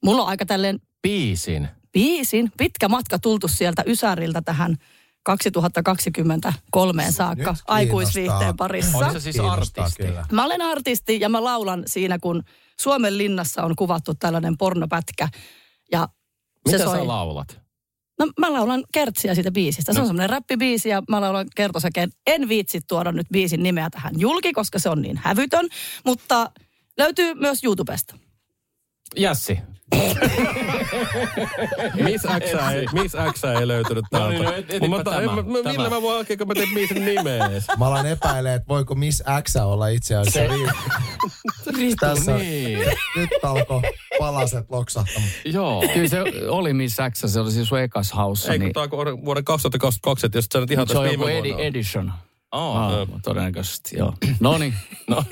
Speaker 7: mulla on aika tälleen
Speaker 3: Biisin.
Speaker 7: biisin, pitkä matka tultu sieltä Ysäriltä tähän 2023 saakka
Speaker 6: Nyt
Speaker 7: aikuisviihteen parissa.
Speaker 3: Onko se siis artisti?
Speaker 6: kyllä.
Speaker 7: Mä olen artisti ja mä laulan siinä, kun Suomen linnassa on kuvattu tällainen pornopätkä. Ja se
Speaker 3: Mitä
Speaker 7: soi.
Speaker 3: sä laulat?
Speaker 7: No mä laulan kertsiä siitä biisistä. Se
Speaker 3: No.
Speaker 7: on semmoinen räppibiisi ja mä laulan kertosäkeen. En viitsi tuoda nyt biisin nimeä tähän julki, koska se on niin hävytön. Mutta löytyy myös YouTubesta.
Speaker 3: Jässi.
Speaker 4: Miss X ei, Miss X ei löytynyt
Speaker 3: No
Speaker 4: täältä.
Speaker 3: niin, no et-
Speaker 4: mä,
Speaker 3: tämä,
Speaker 4: en, mä, mä,
Speaker 3: tämä.
Speaker 4: millä mä voin oikein, kun mä tein biisin nimeä.
Speaker 6: Mä alan epäilee, että voiko Miss X olla itse asiassa <laughs> ri- Tässä
Speaker 3: Niin.
Speaker 6: nyt alkoi palaset loksahtamaan.
Speaker 3: Joo.
Speaker 5: Kyllä se oli Miss X, se oli siis sun ekas haussa.
Speaker 4: Ei, kun
Speaker 5: Niin,
Speaker 4: tää on vuoden- vuoden 2022, että jos sä nyt ihan
Speaker 5: se
Speaker 4: tässä
Speaker 5: on
Speaker 4: viime
Speaker 5: joku
Speaker 4: vuonna
Speaker 5: edi-
Speaker 4: on.
Speaker 5: edition.
Speaker 3: Oh.
Speaker 5: Ah, todennäköisesti, joo. No niin. <laughs>
Speaker 3: No.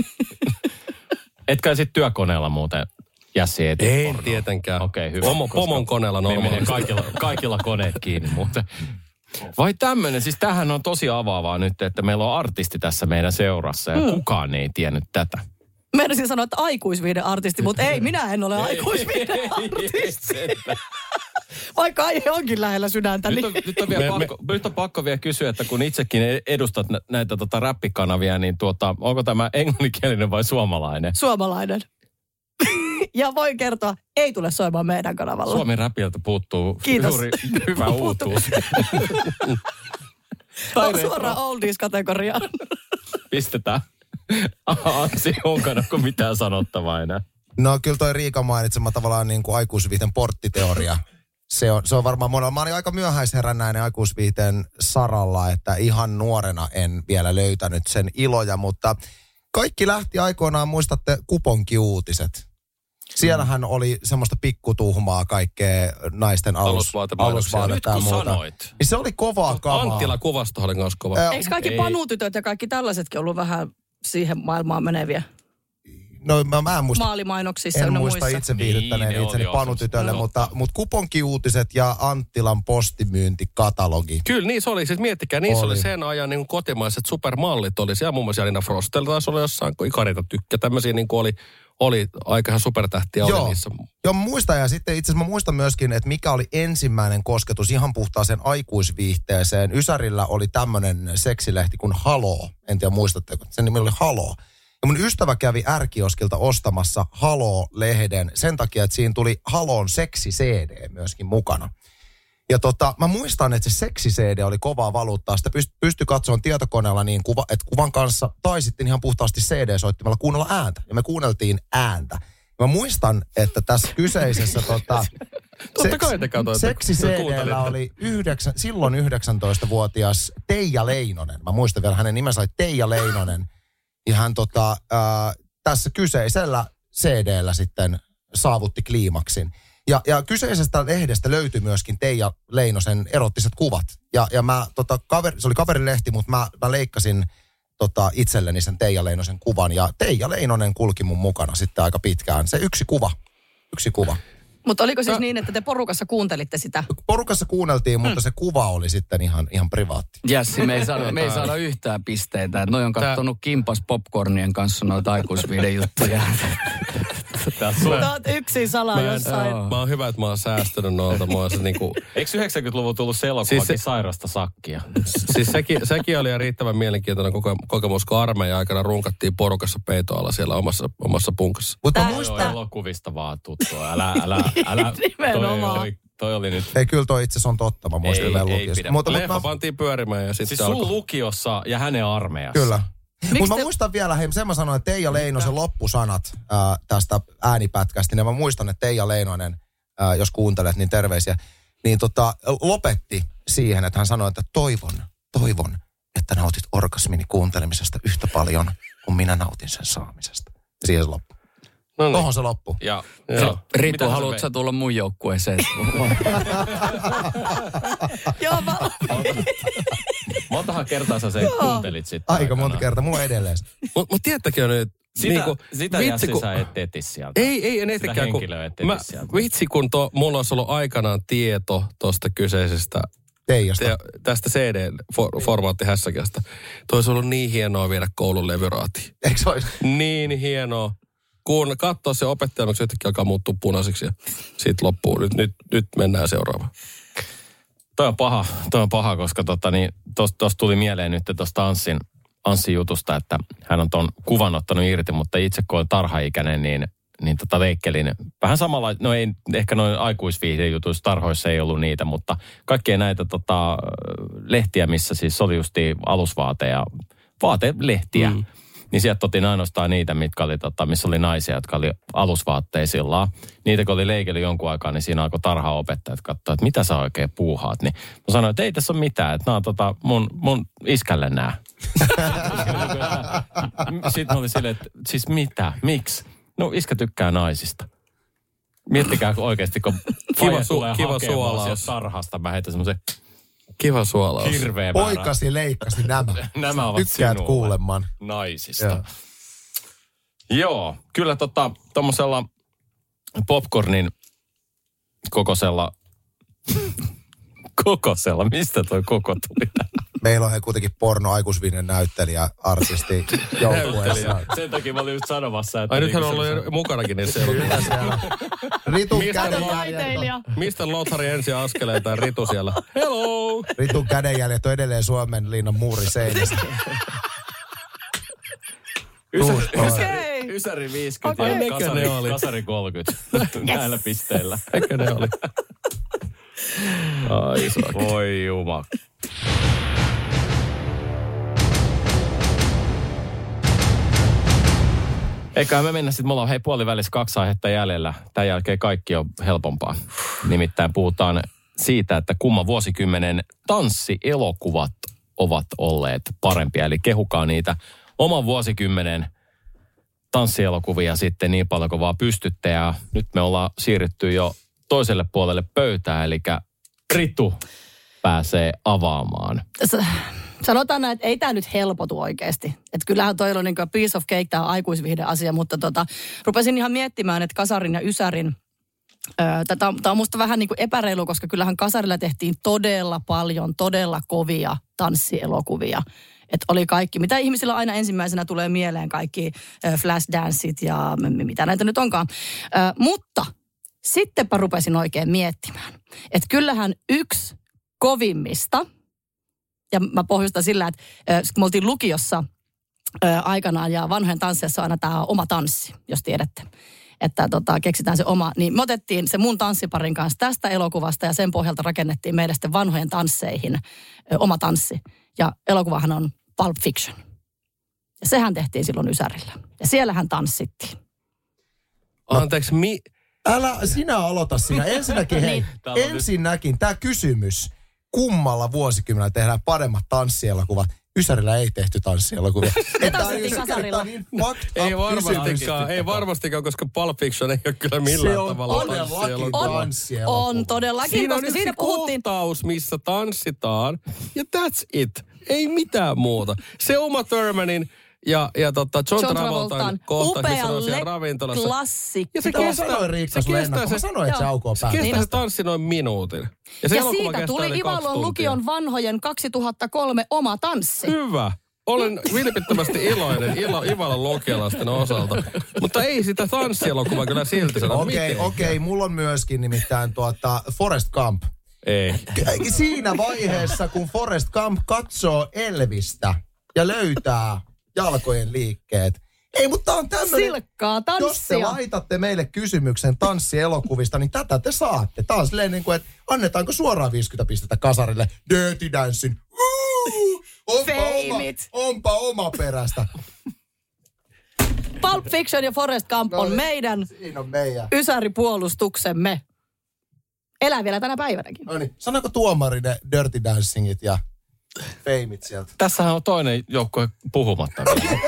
Speaker 3: Etkä sit työkoneella muuten Jässi eti
Speaker 4: Ei
Speaker 3: pornoa?
Speaker 4: tietenkään.
Speaker 3: Okei, hyvä.
Speaker 4: Pomo, pomon koneella
Speaker 3: Me menee
Speaker 4: normaalisti.
Speaker 3: kaikilla, kaikilla koneet kiinni muuten. Vai tämmöinen, siis tämähän on tosi avaavaa nyt, että meillä on artisti tässä meidän seurassa ja
Speaker 7: Mm.
Speaker 3: kukaan ei tiennyt tätä.
Speaker 7: Meinasin sanoa, että aikuisviiden artisti, mutta ei, minä en ole <laughs> aikuisviiden artisti. <laughs> Vaikka aihe onkin lähellä sydäntä.
Speaker 3: Nyt
Speaker 7: Niin.
Speaker 3: on, nyt, on vielä pakko, nyt on pakko vielä kysyä, että kun itsekin edustat nä- näitä tota räppikanavia, niin tuota, onko tämä englanninkielinen vai suomalainen?
Speaker 7: Suomalainen. <laughs> ja voin kertoa, ei tule soimaan meidän kanavalla.
Speaker 3: Suomen räpiltä puuttuu
Speaker 7: Kiitos.
Speaker 3: juuri hyvä uutuus. <laughs>
Speaker 7: On suoraan oldies-kategoriaan. <laughs>
Speaker 3: Pistetään. Ansi, onko onko mitään sanottavaa enää?
Speaker 6: No kyllä toi Riika mainitsema tavallaan niin kuin aikuisviihteen porttiteoria. Se on, se on varmaan monella. Mä olin aika myöhäisherännäinen aikuisviihteen saralla, että ihan nuorena en vielä löytänyt sen iloja, mutta kaikki lähti aikoinaan, muistatte, kuponkiuutiset. Siellähän oli semmoista pikkutuhmaa kaikkea naisten alus, alusvaatetta ja muuta.
Speaker 3: sanoit.
Speaker 6: Niin se oli kovaa kamaa.
Speaker 4: Anttila kuvasto oli myös kova.
Speaker 6: Ää,
Speaker 7: Eikö kaikki
Speaker 3: Ei.
Speaker 7: panutytöt ja kaikki tällaisetkin ollut vähän siihen maailmaan meneviä?
Speaker 6: No mä, mä en muista
Speaker 7: Maalimainoksissa
Speaker 6: En muista
Speaker 7: muissa.
Speaker 6: itse
Speaker 3: Niin,
Speaker 6: viihdyttäneen
Speaker 3: ne
Speaker 6: niin, itseni panutytölle, mutta, mutta kuponkiuutiset ja Anttilan postimyyntikatalogi.
Speaker 4: Kyllä, niissä oli. Siis miettikää, niissä oli,
Speaker 6: Oli.
Speaker 4: sen ajan niin kotimaiset supermallit. Oli siellä muun muassa Janina Frostel taisi olla jossain, kun Ikarita tykkä. Tämmöisiä niin kuin oli, oli aika ihan supertähtiä oli
Speaker 6: Joo.
Speaker 4: niissä.
Speaker 6: Joo, muistan ja sitten itse asiassa mä muistan myöskin, että mikä oli ensimmäinen kosketus ihan puhtaaseen aikuisviihteeseen. Ysärillä oli tämmöinen seksilehti kuin Halo. En tiedä muistatteko, sen nimi oli Halo. Ja mun ystävä kävi Ärkioskilta ostamassa Halo-lehden sen takia, että siinä tuli Halon seksi-CD myöskin mukana. Ja tota, mä muistan, että se seksi-CD oli kovaa valuuttaa. Sitä pyst- pystyi katsomaan tietokoneella niin kuva, että kuvan kanssa tai sitten ihan puhtaasti CD-soittimella kuunnella ääntä. Ja me kuunneltiin ääntä. Mä muistan, että tässä kyseisessä tota, <laughs>
Speaker 4: Totta kai te katsoitte,
Speaker 6: seksi
Speaker 4: kuuntelitte.
Speaker 6: oli yhdeksän, silloin 19-vuotias Teija Leinonen. Mä muistan vielä, hänen nimensä oli Teija Leinonen. Ja hän tota, ää, tässä kyseisellä CDllä sitten saavutti kliimaksin. Ja, ja kyseisestä lehdestä löytyi myöskin Teija Leinosen erottiset kuvat. Ja, ja mä, tota, kaveri, se oli kaverilehti, mutta mä, mä leikkasin tota, itselleni sen Teija Leinosen kuvan. Ja Teija Leinonen kulki mun mukana sitten aika pitkään. Se yksi kuva. Yksi kuva.
Speaker 7: Mutta oliko siis niin, että te porukassa kuuntelitte sitä?
Speaker 6: Porukassa kuunneltiin, mutta se kuva oli sitten ihan, ihan privaatti.
Speaker 5: Jässi, me ei saada, me ei saada yhtään pisteitä. Noi on kattonut kimpas popcornien kanssa noita aikuisviiden juttuja. <laughs>
Speaker 3: Tää
Speaker 7: Sä oot yksin salaa
Speaker 4: Mä, en,
Speaker 7: jossain.
Speaker 4: mä oon hyvä, että mä oon säästynyt noilta. Mä oon se niinku,
Speaker 3: Eikö 90-luvun tullut se elokuvakin
Speaker 4: Siis se-
Speaker 3: sairasta sakkia?
Speaker 4: siis sekin, sekin oli riittävän mielenkiintoinen koke, kokemus, kun armeijan aikana runkattiin porukassa peitoalla siellä omassa, omassa punkassa.
Speaker 6: Mutta
Speaker 3: on
Speaker 6: muistan,
Speaker 3: elokuvista vaan tuttua. Älä, älä, älä. <laughs>
Speaker 7: Nimenomaan.
Speaker 3: Toi toi oli nyt...
Speaker 6: ei kyllä toi itse asiassa on totta, mä
Speaker 3: ei
Speaker 6: lukiosta.
Speaker 3: pidä.
Speaker 6: Mutta,
Speaker 4: Leffa
Speaker 6: mutta mä,
Speaker 4: pantiin pyörimään ja sitten
Speaker 3: Siis sun
Speaker 4: alkoi.
Speaker 3: lukiossa ja hänen armeijassa.
Speaker 6: kyllä. Mutta mä
Speaker 7: te-
Speaker 6: muistan vielä, hei, sen mä sanoin, että Teija Leinosen loppusanat ää, tästä äänipätkästä, niin mä muistan, että Teija Leinonen ää, jos kuuntelet, niin terveisiä, niin tota, lopetti siihen, että hän sanoi, että toivon, toivon, että nautit orgasmini kuuntelemisesta yhtä paljon kuin minä nautin sen saamisesta. Siihen se loppui.
Speaker 4: No niin.
Speaker 6: Tohon se loppui.
Speaker 3: Ja,
Speaker 4: Joo.
Speaker 5: Ritu, haluatko sä tulla mun joukkueeseen? <laughs>
Speaker 7: Joo, mä...
Speaker 3: montahan kertaa sä sen kuuntelit sitten
Speaker 6: Aika monta kertaa, mulla edelleen.
Speaker 4: Mutta mut tiedättekö nyt,
Speaker 3: Sitä,
Speaker 4: niinku,
Speaker 3: sitä
Speaker 4: vitsi, kun-
Speaker 3: sä et eti sieltä.
Speaker 4: Ei, ei, en etikään. Kun,
Speaker 3: et
Speaker 4: mä,
Speaker 3: sieltä.
Speaker 4: vitsi, kun to, mulla olisi ollut aikanaan tieto tuosta kyseisestä
Speaker 6: Teijasta.
Speaker 4: te, tästä CD-formaattihässäkästä. Toi olisi ollut niin hienoa viedä koulun levyraatiin.
Speaker 6: Eikö se olisi?
Speaker 4: Niin hienoa. Kun katsoo se opettaja, onko se yhtäkkiä alkaa muuttua punaiseksi ja siitä loppuu. Nyt, nyt, nyt mennään seuraavaan.
Speaker 3: Toi on paha, toi on paha koska tota, niin, tuosta tuli mieleen nyt tuosta Anssin, Anssin jutusta, että hän on tuon kuvan ottanut irti, mutta itse kun on tarhaikäinen, niin, niin tota leikkelin vähän samalla, no ei ehkä noin aikuisviihdejutuissa, tarhoissa ei ollut niitä, mutta kaikkia näitä tota, lehtiä, missä siis oli justi alusvaate ja vaatelehtiä, mm. Niin sieltä otin ainoastaan niitä, mitkä oli, tota, missä oli naisia, jotka oli alusvaatteisillaan. Niitä kun oli leikeli jonkun aikaa, niin siinä alkoi tarhaopettajat katsoa, että mitä sä oikein puuhaat. Niin mä sanoin, että ei tässä ole mitään, että nämä on tota, mun, mun iskälle nämä. <laughs> Sitten oli silleen, että siis mitä, miksi? No iskä tykkää naisista. Miettikää kun oikeasti, kun
Speaker 4: Kiva su- kiva suolaus.
Speaker 3: tarhasta, mä heitän semmoisen
Speaker 4: Kiva suolaus.
Speaker 3: hirveä määrä.
Speaker 6: Poikasi leikkasi nämä. <laughs>
Speaker 3: Nämä ovat
Speaker 6: Tykkäät
Speaker 3: sinulle.
Speaker 6: kuulemaan.
Speaker 3: naisista.
Speaker 6: Joo.
Speaker 3: Joo, Joo kyllä tota, tommosella popcornin kokosella, <laughs> kokosella, mistä toi koko tuli
Speaker 6: Meillä on he kuitenkin porno aikuisviinen näyttelijä, artisti <laughs> joukkueessa.
Speaker 3: Sen takia mä olin just sanomassa, että...
Speaker 4: Ai nythän
Speaker 3: niinku
Speaker 4: on ollut mukanakin niissä elokuvissa.
Speaker 6: siellä. Ritun
Speaker 4: Mistä
Speaker 6: kädenjäljet,
Speaker 7: Taiteilija.
Speaker 4: Mistä Lothari ensi askeleen tai Ritu siellä? <laughs> Hello!
Speaker 6: Ritun kädenjäljet on edelleen Suomen linnan muuri seinässä.
Speaker 3: Ysä,
Speaker 6: Tuusto.
Speaker 3: ysäri, ysäri 50
Speaker 7: Okei.
Speaker 3: ja kasari,
Speaker 4: ne oli?
Speaker 3: kasari 30 <laughs> näillä pisteillä.
Speaker 4: Eikö ne oli? Ai.
Speaker 3: Voi juma. Eiköhän me mennä sitten, mulla on hei puolivälissä kaksi aihetta jäljellä. Tämän jälkeen kaikki on helpompaa. Nimittäin puhutaan siitä, että kumman vuosikymmenen tanssielokuvat ovat olleet parempia. Eli kehukaa niitä oman vuosikymmenen tanssielokuvia sitten niin paljon kuin vaan pystytte. Ja nyt me ollaan siirrytty jo toiselle puolelle pöytää, eli Ritu pääsee avaamaan.
Speaker 7: S- Sanotaan näin, että ei tämä nyt helpotu oikeasti. Että kyllähän toi on niin piece of cake, tämä aikuisvihde asia, mutta tota, rupesin ihan miettimään, että Kasarin ja Ysärin Tämä on musta vähän niin kuin epäreilu, koska kyllähän Kasarilla tehtiin todella paljon, todella kovia tanssielokuvia. Että oli kaikki, mitä ihmisillä aina ensimmäisenä tulee mieleen, kaikki ö, flashdanceit ja mitä näitä nyt onkaan. Mutta sittenpä rupesin oikein miettimään, että kyllähän yksi kovimmista, ja mä pohjustan sillä, että kun me oltiin lukiossa aikanaan ja vanhojen tansseissa on aina tämä oma tanssi, jos tiedätte että tota, keksitään se oma. Niin me otettiin se mun tanssiparin kanssa tästä elokuvasta ja sen pohjalta rakennettiin meille sitten vanhojen tansseihin ö, oma tanssi. Ja elokuvahan on Pulp Fiction. Ja sehän tehtiin silloin Ysärillä. Ja siellähän tanssittiin.
Speaker 4: Anteeksi, mi...
Speaker 6: Älä sinä aloita sinä. <laughs> Ensinnäkin hei,
Speaker 3: nyt-
Speaker 6: ensinnäkin tämä kysymys. Kummalla vuosikymmenellä tehdään paremmat tanssielokuvat? Ysärillä ei tehty tanssielokuvia. <laughs> On
Speaker 7: tanssittiin Kasarilla.
Speaker 6: on niin
Speaker 4: Ei varmastikaan, ei varmastikaan, koska Pulp Fiction ei ole kyllä millään
Speaker 6: Se on
Speaker 4: tavalla tanssielokuva.
Speaker 6: tanssielokuva.
Speaker 7: On todellakin,
Speaker 4: Siinä on
Speaker 7: koska
Speaker 4: yksi
Speaker 7: siinä puhuttiin...
Speaker 4: kohtaus, missä tanssitaan, ja that's it. Ei mitään muuta. Se Uma Thurmanin ja, ja tota John,
Speaker 7: John
Speaker 4: Travoltan siellä
Speaker 7: le-
Speaker 4: ravintolassa.
Speaker 7: klassikko.
Speaker 4: Ja se kestää,
Speaker 6: Riikka
Speaker 4: se kestää se,
Speaker 6: sanoin, että se aukoo
Speaker 4: se kestää se tanssi noin minuutin. Ja, se
Speaker 7: Ja siitä
Speaker 4: kestää
Speaker 7: tuli Ivalon
Speaker 4: tuntia.
Speaker 7: lukion vanhojen 2003 oma tanssi.
Speaker 4: Hyvä. Olen <laughs> vilpittömästi iloinen ilo, Ivalon lukiolaisten osalta. Mutta ei sitä tanssielokuvaa kyllä silti sano
Speaker 6: Okei,
Speaker 4: mitenkään.
Speaker 6: okei. Mulla on myöskin nimittäin tuota Forest Gump.
Speaker 4: Ei.
Speaker 6: Siinä vaiheessa, kun Forest Gump katsoo Elvistä ja löytää jalkojen liikkeet. Ei, mutta on tämmönen...
Speaker 7: Silkkaa
Speaker 6: Jos te
Speaker 7: tanssia.
Speaker 6: laitatte meille kysymyksen tanssielokuvista, niin tätä te saatte. Tää on silleen niin kuin, että annetaanko suoraan 50 pistettä kasarille Dirty Dancing. Onpa, oma, onpa oma perästä.
Speaker 7: Pulp Fiction ja Forest Gump
Speaker 6: No
Speaker 7: on
Speaker 6: niin.
Speaker 7: meidän
Speaker 6: Siinä on meidän.
Speaker 7: ysäripuolustuksemme. Elää vielä tänä päivänäkin.
Speaker 6: No niin, sanoiko tuomari ne Dirty Dancingit ja Feimit sieltä?
Speaker 3: Tässähän on toinen joukkue puhumatta. vielä.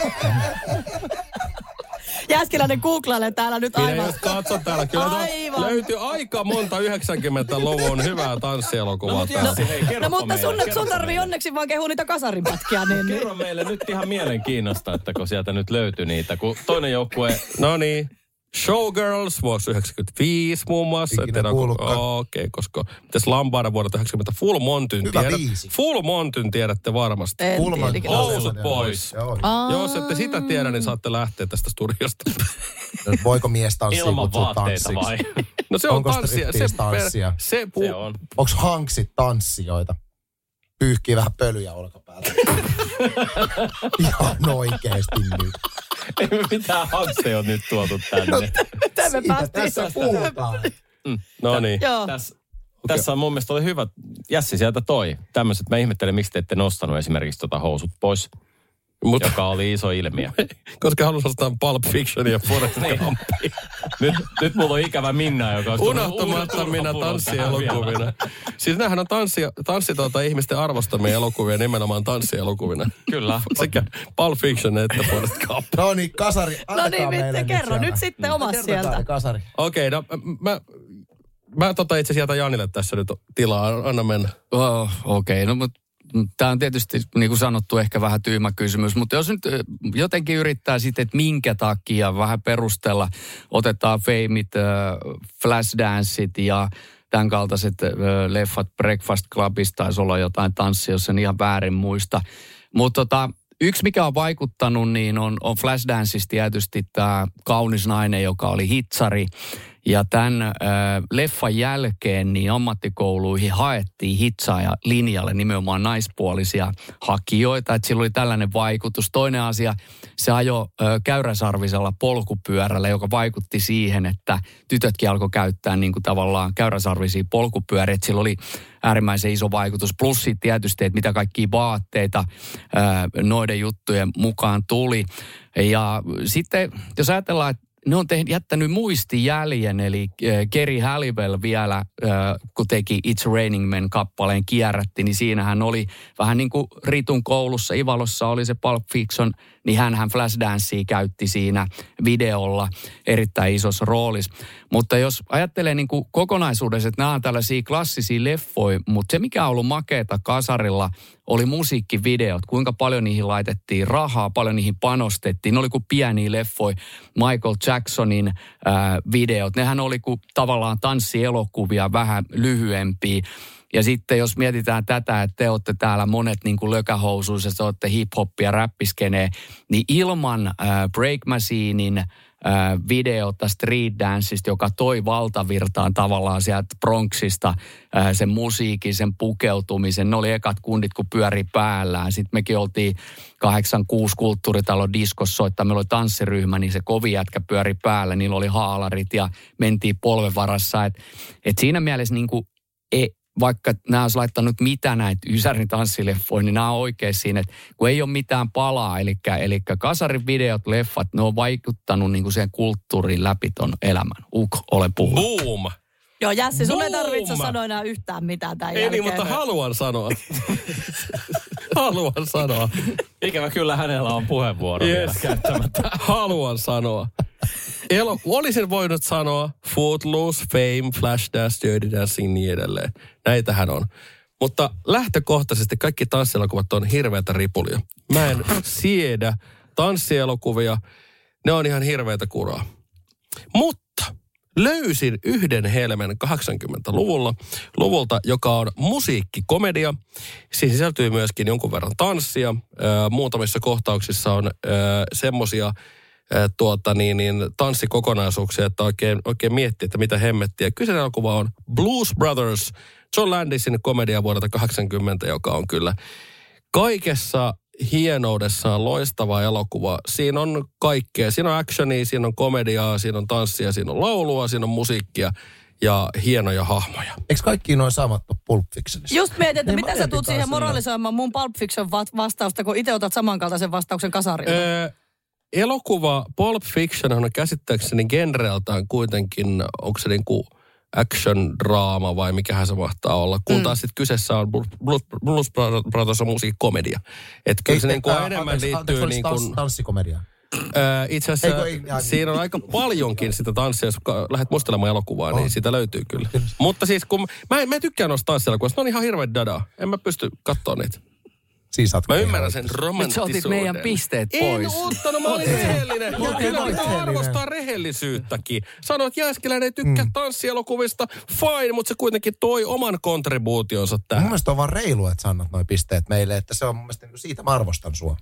Speaker 7: Jääskeläinen googlailee täällä nyt
Speaker 4: Minä
Speaker 7: aivan.
Speaker 4: just katson täällä. Kyllä
Speaker 7: Aivan.
Speaker 4: löytyy aika monta 90-luvun hyvää tanssielokuvaa täältä.
Speaker 3: hei,
Speaker 7: No
Speaker 3: kerropa
Speaker 7: mutta sun,
Speaker 3: meille,
Speaker 7: sun tarvii
Speaker 3: meille.
Speaker 7: onneksi vaan kehua niitä kasarinpätkiä. Niin, niin.
Speaker 3: Kerro meille nyt ihan mielenkiinnosta, että kun sieltä nyt löytyi niitä, kun toinen joukkue...
Speaker 4: No niin. Showgirls vuosi 95 muun muassa.
Speaker 6: Ikinä kuullutkaan.
Speaker 4: Okei, koska mitäs Lambada vuodelta 90 Full Montyn
Speaker 6: Hyvä
Speaker 4: tiedät,
Speaker 6: biisi.
Speaker 4: Full Montyn tiedätte varmasti.
Speaker 7: En
Speaker 6: Kulman
Speaker 7: tiedä.
Speaker 4: Housut pois.
Speaker 6: Joo.
Speaker 4: Jos ette sitä tiedä, niin saatte lähteä tästä studiosta. <laughs>
Speaker 6: Voiko mies tanssia
Speaker 3: Ilman vaatteita vai? <laughs>
Speaker 4: No se on
Speaker 6: Onko
Speaker 4: tanssia. Se,
Speaker 6: striptease-tanssia?
Speaker 4: se, pu,
Speaker 3: Se on.
Speaker 6: Onko hanksit tanssijoita? Pyyhkii vähän pölyjä olkapäältä. <laughs> Ihan oikeesti nyt.
Speaker 3: Ei me mitään hakseja on nyt tuotu tänne.
Speaker 7: Miten me
Speaker 6: Siitä
Speaker 7: päästiin
Speaker 6: tässä puhutaan.
Speaker 4: No niin.
Speaker 3: Tässä, tässä on mun mielestä oli hyvä, Jässi sieltä toi. Tämmöiset, mä ihmettelen, miksi te ette nostanut esimerkiksi tota housut pois,
Speaker 4: Mutta
Speaker 3: joka oli iso ilmiö. <laughs>
Speaker 4: koska halusin ostaa Pulp Fiction ja Forrest
Speaker 3: Niin. <laughs> Nyt, nyt mulla on ikävä Minna, joka on
Speaker 4: Unohtamatta minä tanssielokuvina. Siis nämähän on tanssi, tanssi tuota, ihmisten arvostamia elokuvia nimenomaan tanssielokuvina.
Speaker 3: Kyllä. <laughs>
Speaker 4: Sekä Pulp Fiction että Forrest Gump.
Speaker 6: No niin, kasari,
Speaker 7: No niin,
Speaker 6: meille
Speaker 7: Vitte, kerro
Speaker 6: sieltä.
Speaker 7: nyt sitten omas sieltä.
Speaker 6: kasari.
Speaker 4: Okei, no mä, mä tota itse sieltä Janille tässä nyt tilaa. Anna mennä.
Speaker 5: Oh, Okei, okay. no mutta tämä on tietysti niin kuin sanottu ehkä vähän tyhmä kysymys, mutta jos nyt jotenkin yrittää sitten, että minkä takia vähän perustella, otetaan feimit, flashdanceit ja tämän kaltaiset leffat Breakfast Clubista taisi olla jotain tanssia, jos en ihan väärin muista. Mutta tota, yksi mikä on vaikuttanut, niin on, on Flashdanceista tietysti tämä kaunis nainen, joka oli hitsari. Ja tämän äh, leffan jälkeen niin ammattikouluihin haettiin hitsaaja linjalle nimenomaan naispuolisia hakijoita, että sillä oli tällainen vaikutus. Toinen asia, se ajo äh, käyräsarvisella polkupyörällä, joka vaikutti siihen, että tytötkin alkoi käyttää niin kuin tavallaan käyräsarvisia polkupyöriä, että sillä oli äärimmäisen iso vaikutus. Plus tietysti, että mitä kaikkia vaatteita ää, noiden juttujen mukaan tuli. Ja sitten, jos ajatellaan, että ne on tehnyt, jättänyt muistijäljen, eli äh, Kerry Halliwell vielä, äh, kun teki It's Raining Men kappaleen kierrätti, niin siinähän oli vähän niin kuin Ritun koulussa, Ivalossa oli se Pulp Fiction, niin hän Flashdancea käytti siinä videolla erittäin isossa roolissa. Mutta jos ajattelee niin kuin kokonaisuudessa, että nämä on tällaisia klassisia leffoja, mutta se mikä on ollut makeeta kasarilla oli musiikkivideot, kuinka paljon niihin laitettiin rahaa, paljon niihin panostettiin. Ne oli kuin pieniä leffoja. Michael Jacksonin ää, videot, nehän oli kuin tavallaan tanssielokuvia, vähän lyhyempiä. Ja sitten jos mietitään tätä, että te olette täällä monet niin kuin lökähousuissa, te olette hip-hoppia, räppiskenee, niin ilman äh, Break Machinein äh, videota Street Danceista, joka toi valtavirtaan tavallaan sieltä Bronxista äh, sen musiikin, sen pukeutumisen. Ne oli ekat kundit, kun pyöri päällään. Sitten mekin oltiin 86 kulttuuritalo diskossa soittaa. Meillä oli tanssiryhmä, niin se kovi jätkä pyöri päällä. Niillä oli haalarit ja mentiin polven Et, et siinä mielessä niin kuin, e, vaikka nämä olisi laittanut mitä näitä Ysärin tanssileffoja, niin nämä on oikein siinä, että kun ei ole mitään palaa, eli, eli kasarin videot, leffat, ne on vaikuttanut niin kuin siihen kulttuuriin läpi ton elämän. Uk, ole puhunut.
Speaker 4: Boom!
Speaker 7: Joo, Jässi, sun ei tarvitse sanoa enää yhtään mitään tämän
Speaker 4: Ei
Speaker 7: jälkeen.
Speaker 4: niin, mutta haluan sanoa. <laughs> haluan sanoa.
Speaker 3: Ikävä kyllä hänellä on puheenvuoro yes. vielä
Speaker 4: Yes.
Speaker 3: käyttämättä.
Speaker 4: Haluan sanoa. Elo, olisin voinut sanoa Footloose, Fame, Flashdance, Dirty Dancing niin edelleen. Näitähän on. Mutta lähtökohtaisesti kaikki tanssielokuvat on hirveätä ripulia. Mä en siedä tanssielokuvia. Ne on ihan hirveätä kuraa. Mutta löysin yhden helmen 80-luvulla, luvulta, joka on musiikkikomedia. Siihen sisältyy myöskin jonkun verran tanssia. Muutamissa kohtauksissa on semmoisia tuota, niin, niin, tanssikokonaisuuksia, että oikein, oikein miettii, että mitä hemmettiä. Kyseinen elokuva on Blues Brothers, John Landisin komedia vuodelta 80, joka on kyllä kaikessa hienoudessaan loistava elokuva. Siinä on kaikkea. Siinä on actionia, siinä on komediaa, siinä on tanssia, siinä on laulua, siinä on musiikkia ja hienoja hahmoja.
Speaker 6: Eikö kaikki noin samat ole Pulp Fictionissa?
Speaker 7: Just mietin, että
Speaker 6: Niin
Speaker 7: mitä sä tuut siihen moralisoimaan mun Pulp Fiction va- vastausta, kun itse otat samankaltaisen vastauksen kasarilta.
Speaker 4: Öö, elokuva Pulp Fiction on käsittääkseni genreeltään kuitenkin, onko se niin kuin action draama vai mikähän se mahtaa olla. Kun mm. taas sitten kyseessä on Blues, Brothers on musiikkikomedia. Että kyllä se niin kuin enemmän liittyy niin kuin...
Speaker 6: Tanssikomedia.
Speaker 4: Öö, itse asiassa
Speaker 6: Eikö, ei,
Speaker 4: siinä on aika paljonkin sitä tanssia, jos lähdet mustelemaan elokuvaa, niin sitä löytyy kyllä. Mutta siis kun, mä, mä en tykkää noista tanssielokuvista, ne on ihan hirveä dada. En mä pysty katsoa niitä.
Speaker 6: Siis
Speaker 4: Mä ymmärrän sen
Speaker 5: Nyt sä
Speaker 4: romanttisuuden.
Speaker 5: meidän pisteet pois.
Speaker 4: En ottanut, mä olin rehellinen. Mutta kyllä pitää arvostaa rehellisyyttäkin. Sanoit, että Jääskeläinen ei tykkää mm. tanssielokuvista. Fine, mutta se kuitenkin toi oman kontribuutionsa
Speaker 6: Mun
Speaker 4: tähän.
Speaker 6: mielestä on vaan reilu, että sä annat noin pisteet meille, että se on mun mielestä, siitä mä arvostan sua.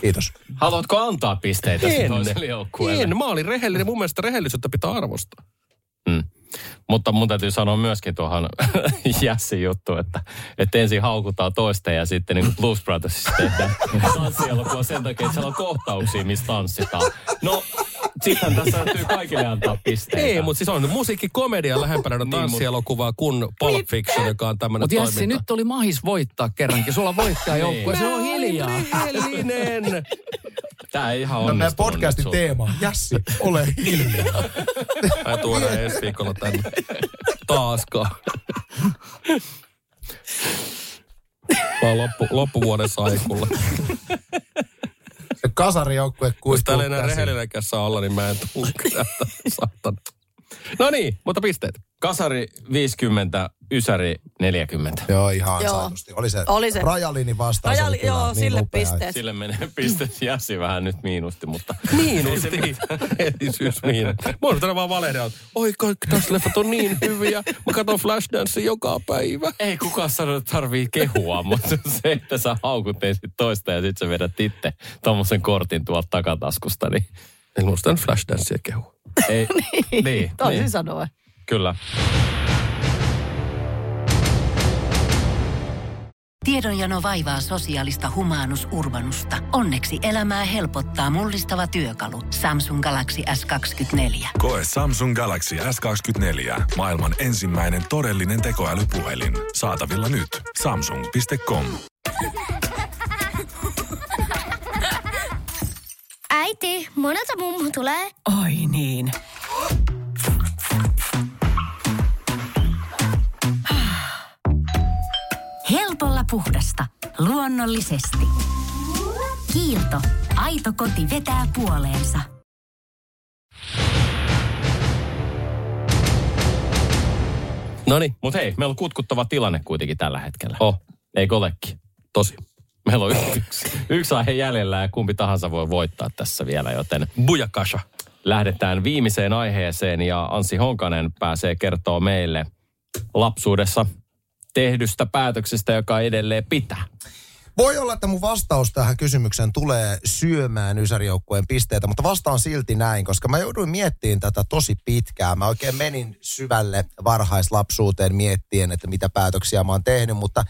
Speaker 6: Kiitos.
Speaker 3: Haluatko antaa pisteitä
Speaker 4: En.
Speaker 3: toiselle joukkueelle?
Speaker 4: En, mä olin rehellinen. Mun mielestä rehellisyyttä pitää arvostaa.
Speaker 3: Mm. Mutta mun täytyy sanoa myöskin tuohon <laughs> Jässin juttu, että, että ensin haukutaan toista ja sitten niin Blues Brothersissa tehdään tanssielokuva sen takia, että siellä on kohtauksia, missä tanssitaan. No, sittenhän tässä täytyy kaikille antaa pisteitä.
Speaker 4: Ei, mutta siis on musiikkikomedia lähempänä niin, tanssielokuvaa kuin Pulp Fiction, joka on tämmöinen
Speaker 5: Mutta Jassi,
Speaker 4: toiminta.
Speaker 5: nyt oli mahis voittaa kerrankin. Sulla on voittajajoukkue, se on hiljaa.
Speaker 4: Rehellinen.
Speaker 3: Tämä ei ihan
Speaker 6: No, meidän
Speaker 3: onnistunut
Speaker 6: podcastin teema Jassi, ole hiljaa.
Speaker 4: Mä tuodaan ensi viikolla tänne. Taaskaan. Mä oon loppu, loppuvuoden saikulla.
Speaker 6: Se kasarijoukkue
Speaker 4: Jos
Speaker 6: kuistuu
Speaker 4: täällä ei enää
Speaker 6: käsiin.
Speaker 4: rehellinenkäs saa olla, niin mä en. Saatana. No niin, mutta pisteet.
Speaker 3: Kasari 50, Ysäri 40.
Speaker 6: Joo, ihan
Speaker 7: Joo.
Speaker 6: ansaitusti. Oli se,
Speaker 7: Oli se.
Speaker 6: Rajallinin vastaus.
Speaker 7: Rajali-
Speaker 6: oli kyllä
Speaker 7: joo,
Speaker 6: niin
Speaker 7: sille
Speaker 6: upea.
Speaker 7: pisteet.
Speaker 3: Sille menee <laughs> pistet Jässi vähän nyt miinusti, mutta... <laughs>
Speaker 4: Miinusti. Rehellisyys <laughs> miinus. Mä oon tänään vaan valehdella, että oi kaikki tässä leffat on niin hyviä. Mä katson Flashdance joka päivä.
Speaker 3: Ei kukaan sano, että tarvii kehua, mutta se, että sä haukut ensin toista ja sit sä vedät itse tommosen kortin tuolta takataskusta, niin
Speaker 4: En muista Flashdancea kehua.
Speaker 3: ei. niin, niin,
Speaker 7: Toisin sanoen.
Speaker 3: Kyllä.
Speaker 8: Tiedonjano vaivaa sosiaalista humanus urbanusta. Onneksi elämää helpottaa mullistava työkalu. Samsung Galaxy S24.
Speaker 10: Koe Samsung Galaxy S24. Maailman ensimmäinen todellinen tekoälypuhelin. Saatavilla nyt. Samsung.com.
Speaker 11: Äiti, monelta mummu tulee?
Speaker 9: Oi niin. Puhdasta. Luonnollisesti. Kiilto. Aito koti vetää puoleensa.
Speaker 4: No niin,
Speaker 3: Mutta hei, meillä on kutkuttava tilanne kuitenkin tällä hetkellä.
Speaker 4: oh,
Speaker 3: Eikö olekin?
Speaker 4: tosi.
Speaker 3: Meillä on yksi, yksi aihe jäljellä ja kumpi tahansa voi voittaa tässä vielä, joten
Speaker 4: Bujakasha.
Speaker 3: lähdetään viimeiseen aiheeseen ja Anssi Honkanen pääsee kertoa meille lapsuudessa tehdystä päätöksestä, joka edelleen pitää.
Speaker 6: Voi olla, että mun vastaus tähän kysymykseen tulee syömään Ysärijoukkueen pisteitä, mutta vastaan silti näin, koska mä jouduin miettimään tätä tosi pitkään. Mä oikein menin syvälle varhaislapsuuteen miettien, että mitä päätöksiä mä oon tehnyt, mutta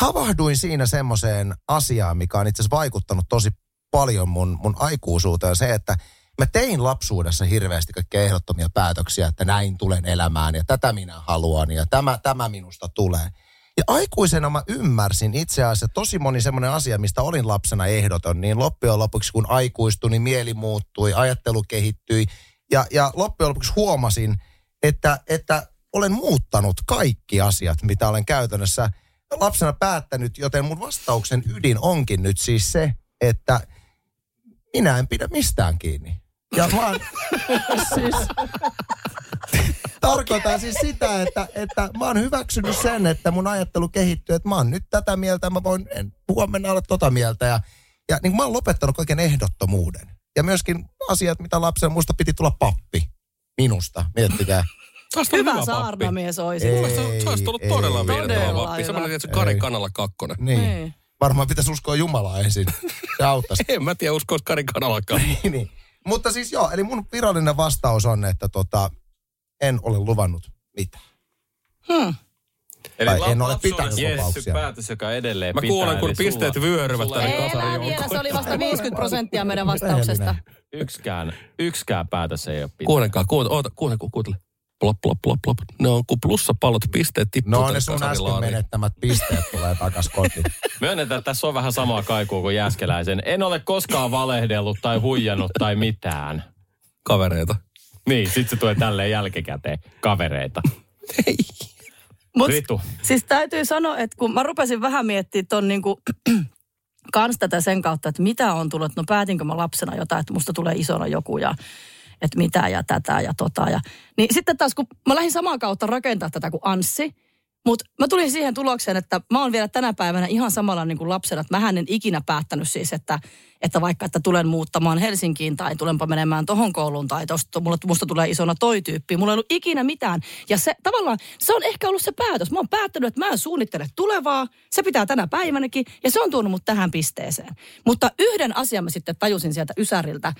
Speaker 6: havahduin siinä semmoiseen asiaan, mikä on itse asiassa vaikuttanut tosi paljon mun, mun aikuisuuteen. Se, että mä tein lapsuudessa hirveästi kaikkia ehdottomia päätöksiä, että näin tulen elämään ja tätä minä haluan ja tämä, tämä minusta tulee. Ja aikuisena mä ymmärsin itse asiassa tosi moni semmoinen asia, mistä olin lapsena ehdoton, niin loppujen lopuksi kun aikuistui, niin mieli muuttui, ajattelu kehittyi. Ja, ja loppujen lopuksi huomasin, että, että olen muuttanut kaikki asiat, mitä olen käytännössä lapsena päättänyt, joten mun vastauksen ydin onkin nyt siis se, että minä en pidä mistään kiinni. Ja mä oon, siis, tarkoitan siis sitä, että, että mä oon hyväksynyt sen, että mun ajattelu kehittyy, että mä oon nyt tätä mieltä, mä voin en, huomenna olla tota mieltä. Ja, ja niin mä oon lopettanut kaiken ehdottomuuden. Ja myöskin asiat, mitä lapsen muista piti tulla pappi. Minusta, miettikää.
Speaker 7: Hyvä
Speaker 4: pappi.
Speaker 7: saarnamies olisi.
Speaker 6: Ei.
Speaker 4: Se olisi tullut
Speaker 6: Ei,
Speaker 4: todella
Speaker 6: ei.
Speaker 7: Todella
Speaker 4: pappi.
Speaker 7: hyvä.
Speaker 4: Semmoinen, se Kari
Speaker 6: Ei.
Speaker 4: Kanala kakkonen.
Speaker 6: Niin.
Speaker 7: Niin.
Speaker 6: Varmaan pitäisi uskoa Jumalaa ensin. Se auttaisi. <laughs>
Speaker 4: En mä tiedä, uskois Kari Kanalakaan.
Speaker 6: niin, niin. Mutta siis joo, eli mun virallinen vastaus on, että tota, en ole luvannut mitään.
Speaker 7: Hmm.
Speaker 6: Tai en ole pitänyt lupauksia.
Speaker 3: päätös, joka edelleen
Speaker 4: Mä
Speaker 3: pitää.
Speaker 4: kuulen, kun
Speaker 3: eli
Speaker 4: pisteet
Speaker 3: sulla-
Speaker 4: vyöryvät tänne kasariin.
Speaker 7: vielä, se oli vasta 50 prosenttia meidän vastauksesta.
Speaker 3: Yksikään, yksikään päätös ei ole pitää.
Speaker 4: Kuulenkaa, kuuntele, kuuntele, kuuntele. Plop, plop, plop, plop. Ne on kuin plussapallot, pisteet tippuu
Speaker 6: No ne sun äsken menettämät pisteet tulee takas kotiin. <laughs>
Speaker 3: Myönnetään, että tässä on vähän samaa kaikua kuin Jääskeläisen. En ole koskaan valehdellut tai huijannut tai mitään.
Speaker 4: Kavereita.
Speaker 3: Niin, sit se tulee tälleen jälkikäteen kavereita.
Speaker 7: Mut,
Speaker 3: Ritu.
Speaker 7: Siis täytyy sanoa, että kun mä rupesin vähän miettimään ton niinku, <clears throat> kans tätä sen kautta, että mitä on tullut, no päätinkö mä lapsena jotain, että musta tulee isona joku ja että mitä ja tätä ja tota. Ja, niin sitten taas kun mä lähdin samaan kautta rakentaa tätä kuin Anssi, mutta mä tulin siihen tulokseen, että mä oon vielä tänä päivänä ihan samalla niin kuin lapsena, että mä en ikinä päättänyt siis, että, että vaikka että tulen muuttamaan Helsinkiin tai tulenpa menemään tohon kouluun tai tosta, mulla, musta tulee isona toi tyyppi. Mulla ei ollut ikinä mitään. Ja se tavallaan, se on ehkä ollut se päätös. Mä oon päättänyt, että mä en suunnittele tulevaa. Se pitää tänä päivänäkin ja se on tuonut mut tähän pisteeseen. Mutta yhden asian mä sitten tajusin sieltä Ysäriltä,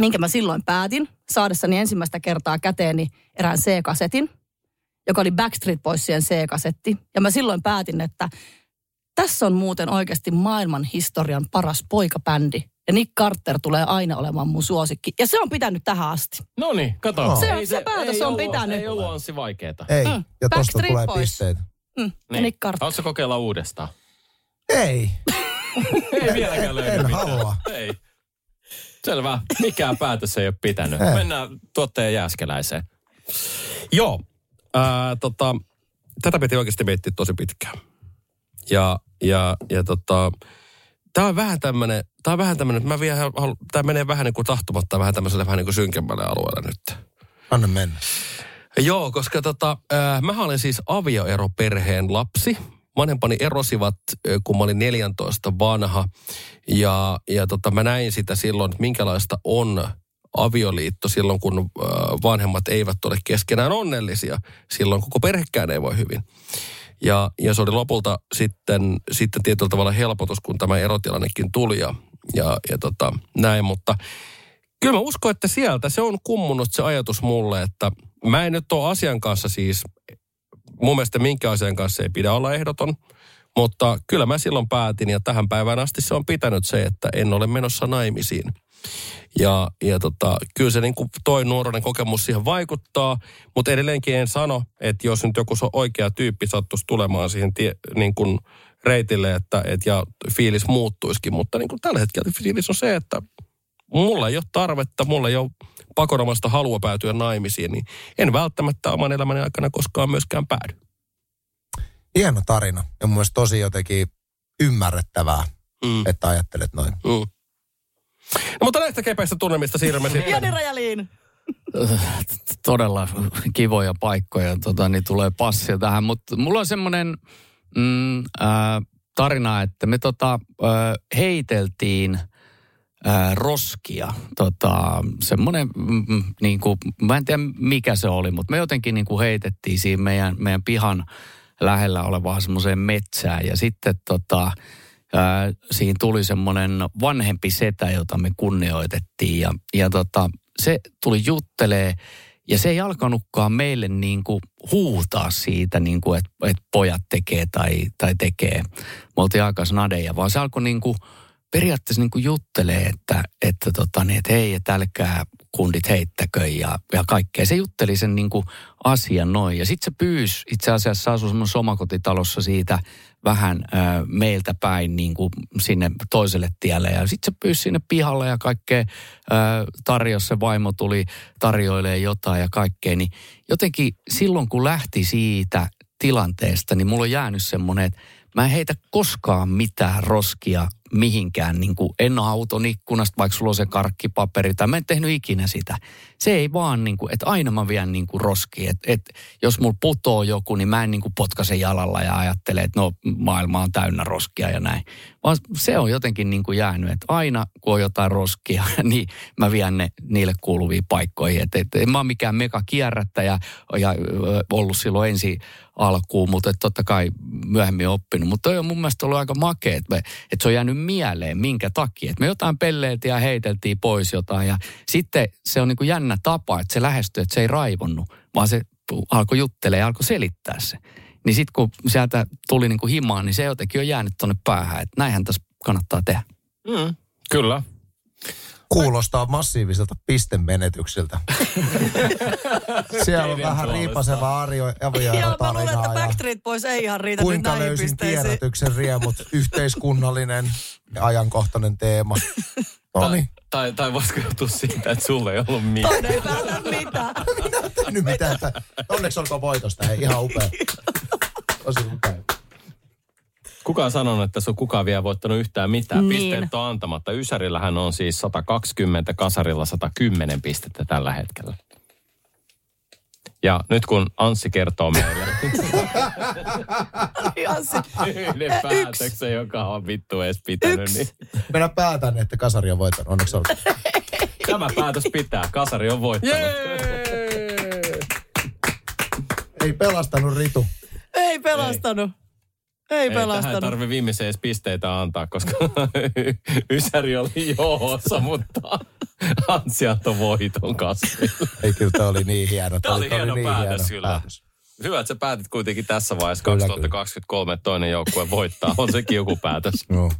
Speaker 7: minkä mä silloin päätin, saadessani ensimmäistä kertaa käteeni erään C-kasetin, joka oli Backstreet Boysien C-kasetti. Ja mä silloin päätin, että tässä on muuten oikeasti maailman historian paras poikabändi. Ja Nick Carter tulee aina olemaan mun suosikki. Ja se on pitänyt tähän asti.
Speaker 3: No niin, kato.
Speaker 6: No.
Speaker 7: Se,
Speaker 3: Ei
Speaker 7: se, päätös
Speaker 3: ei
Speaker 7: on
Speaker 3: ollut-
Speaker 7: pitänyt.
Speaker 3: Ei ollut Anssi vaikeeta.
Speaker 6: Ei,
Speaker 7: Mm.
Speaker 6: ja tosta
Speaker 7: Backstreet
Speaker 6: tulee
Speaker 7: Boys.
Speaker 6: pisteitä.
Speaker 7: Mm,
Speaker 3: Niin.
Speaker 7: Nick Carter.
Speaker 3: Haluatko kokeilla uudestaan?
Speaker 6: Ei, <laughs>
Speaker 3: Ei vieläkään löydy
Speaker 6: en
Speaker 3: mitään.
Speaker 6: halua.
Speaker 3: Ei. Selvä. Mikään <laughs> päätös ei ole pitänyt.
Speaker 6: Ei.
Speaker 3: Mennään tuottajan jääskeläiseen.
Speaker 4: Joo, ää, tota, tätä piti oikeasti miettiä tosi pitkään. Ja, ja, ja tota, tämä on vähän tämmöinen, tämä on vähän tämmöinen, että mä vielä, tämä menee vähän niin kuin tahtomatta vähän tämmöiselle vähän niin kuin synkemmälle alueelle nyt.
Speaker 6: Anna mennä.
Speaker 4: Joo, koska tota, äh, mä olin siis avioeroperheen lapsi. Vanhempani erosivat, kun mä olin 14 vanha. Ja, ja tota, mä näin sitä silloin, että minkälaista on avioliitto silloin, kun vanhemmat eivät ole keskenään onnellisia. Silloin koko perhekään ei voi hyvin. Ja, ja se oli lopulta sitten, sitten tietyllä tavalla helpotus, kun tämä erotilannekin tuli ja, ja, ja tota, näin. Mutta kyllä mä uskon, että sieltä se on kummunut se ajatus mulle, että mä en nyt ole asian kanssa siis, mun mielestä minkä asian kanssa ei pidä olla ehdoton, mutta kyllä mä silloin päätin ja tähän päivään asti se on pitänyt se, että en ole menossa naimisiin. Ja, ja tota, kyllä se niin kuin toi nuoruuden kokemus siihen vaikuttaa, mutta edelleenkin en sano, että jos nyt joku oikea tyyppi sattuisi tulemaan siihen tie, niin kuin reitille, että et, ja fiilis muuttuisikin, mutta niin kuin tällä hetkellä fiilis on se, että mulla ei ole tarvetta, mulla ei ole pakonomasta halua päätyä naimisiin, niin en välttämättä oman elämäni aikana koskaan myöskään päädy.
Speaker 6: Hieno tarina. Ja mun mielestä tosi jotenkin ymmärrettävää,
Speaker 4: Mm.
Speaker 6: että ajattelet noin.
Speaker 4: Mm. No, mutta näistä kepeistä tunnelmista siirrymme sitten.
Speaker 7: Jani Rajaliin.
Speaker 5: todella kivoja paikkoja, tota, niin tulee passia tähän. Mutta mulla on semmoinen mm, äh, tarina, että me tota, äh, heiteltiin roskia. Tota, semmoinen, mm, niin kuin, mä en tiedä mikä se oli, mutta me jotenkin niin kuin heitettiin siinä meidän, meidän pihan lähellä olevaan semmoiseen metsään. Ja sitten tota, ää, siinä tuli semmoinen vanhempi setä, jota me kunnioitettiin. Ja, ja tota, se tuli juttelee ja se ei alkanutkaan meille niin kuin huutaa siitä, niin kuin, että, että pojat tekee tai, tai tekee. Me oltiin aika snadeja, vaan se alkoi niin kuin periaatteessa niin kuin juttelee, että, että, tota, niin, että hei, että älkää kundit heittäkö ja, ja kaikkea. Se jutteli sen niin kuin asian noin. Ja sitten se pyysi, itse asiassa asui semmoisessa omakotitalossa siitä vähän ö, meiltä päin niin kuin sinne toiselle tielle. Ja sitten se pyysi sinne pihalle ja kaikkea ö, se vaimo tuli tarjoilee jotain ja kaikkea. Niin jotenkin silloin kun lähti siitä tilanteesta, niin mulla on jäänyt semmoinen, että mä en heitä koskaan mitään roskia mihinkään, niin kuin en auton ikkunasta, vaikka sulla on se karkkipaperi, tai mä en tehnyt ikinä sitä. Se ei vaan, niin kuin, että aina mä vien niin kuin roskia, että, että jos mulla putoo joku, niin mä en niin kuin potkaise jalalla ja ajattele, että no maailma on täynnä roskia ja näin. Vaan se on jotenkin niin kuin jäänyt, että aina kun on jotain roskia, <laughs> niin mä vien ne niille kuuluviin paikkoihin. Että, että en mä ole mikään mega kierrättäjä ja ollut silloin ensi alkuun, mutta totta kai myöhemmin oppinut. Mutta on mun mielestä ollut aika makea, että se on jäänyt mieleen, minkä takia. Että me jotain pelleiltiin ja heiteltiin pois jotain ja sitten se on niin kuin jännä tapa, että se lähestyi, että se ei raivonnut, vaan se alkoi juttelemaan ja alkoi selittää se. Niin sitten kun sieltä tuli niin kuin himaan, niin se jotenkin on jäänyt tuonne päähän, että näinhän tässä kannattaa tehdä.
Speaker 3: Mm, kyllä.
Speaker 6: Kuulostaa massiiviselta pistemenetyksiltä. <laughs> Siellä on vähän riipaseva arjo,
Speaker 7: Ja mä luulen, että Backstreet Boys ei ihan riitä nyt
Speaker 6: kuinka
Speaker 7: näihin
Speaker 6: löysin
Speaker 7: pisteisiin.
Speaker 6: kierrätyksen riemut, yhteiskunnallinen ja ajankohtainen teema. No niin,
Speaker 3: tai, tai voisiko johtua siitä, että sulla ei ollut mitään?
Speaker 7: Toinen ei päätä mitään. <laughs>
Speaker 6: Nyt mitään, että onneksi olkoon voitosta. Hei, ihan upea. Tosi upea.
Speaker 3: Kuka on sanonut, että se on kukaan vielä voittanut yhtään mitään?
Speaker 7: Niin.
Speaker 3: Pisteet on antamatta. Ysärillähän on siis 120, kasarilla 110 pistettä tällä hetkellä. Ja nyt kun Anssi kertoo meille <laughs>
Speaker 7: Anssi.
Speaker 3: yhden päätöksen, joka on vittu edes pitänyt, niin
Speaker 6: Minä päätän, että kasari on voittanut. Onneksi olkoon. <laughs>
Speaker 3: tämä päätös pitää. Kasari on voittanut.
Speaker 6: Ei pelastanut Ritu.
Speaker 7: Ei pelastanut. Ei,
Speaker 3: Ei tähän
Speaker 7: pelastanut.
Speaker 3: tarvi viimeisen edes pisteitä antaa, koska <laughs> Ysäri oli johdossa, mutta <laughs> Anssi antoi voiton kasville.
Speaker 6: Ei kyllä, tämä oli niin hieno.
Speaker 3: Tämä oli hieno
Speaker 6: niin
Speaker 3: päätös kyllä. Hyvä, että sä päätit kuitenkin tässä vaiheessa
Speaker 6: Kyllä,
Speaker 3: 2023, että toinen joukkue voittaa. On sekin joku päätös. <laughs>
Speaker 6: Joo.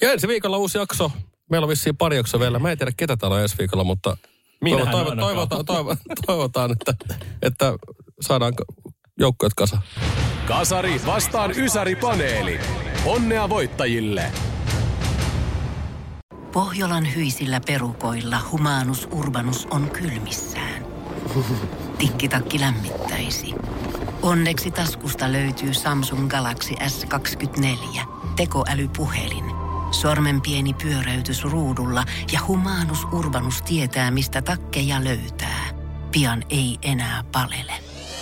Speaker 4: Ja ensi viikolla uusi jakso. Meillä on vissiin pari jaksoa vielä. Mä en tiedä, ketä täällä on ensi viikolla, mutta
Speaker 3: Minähän
Speaker 4: toivo, toivo,
Speaker 3: ainakaan.
Speaker 4: toivotaan, toivo, toivotaan, että, että saadaan joukkueet kasa.
Speaker 2: Kasari vastaan Ysäri-paneeli. Onnea voittajille!
Speaker 8: Pohjolan hyisillä perukoilla humanus urbanus on kylmissään. Tikkitakki lämmittäisi. Onneksi taskusta löytyy Samsung Galaxy S24. Tekoälypuhelin. Sormen pieni pyöräytys ruudulla ja humanus urbanus tietää, mistä takkeja löytää. Pian ei enää palele.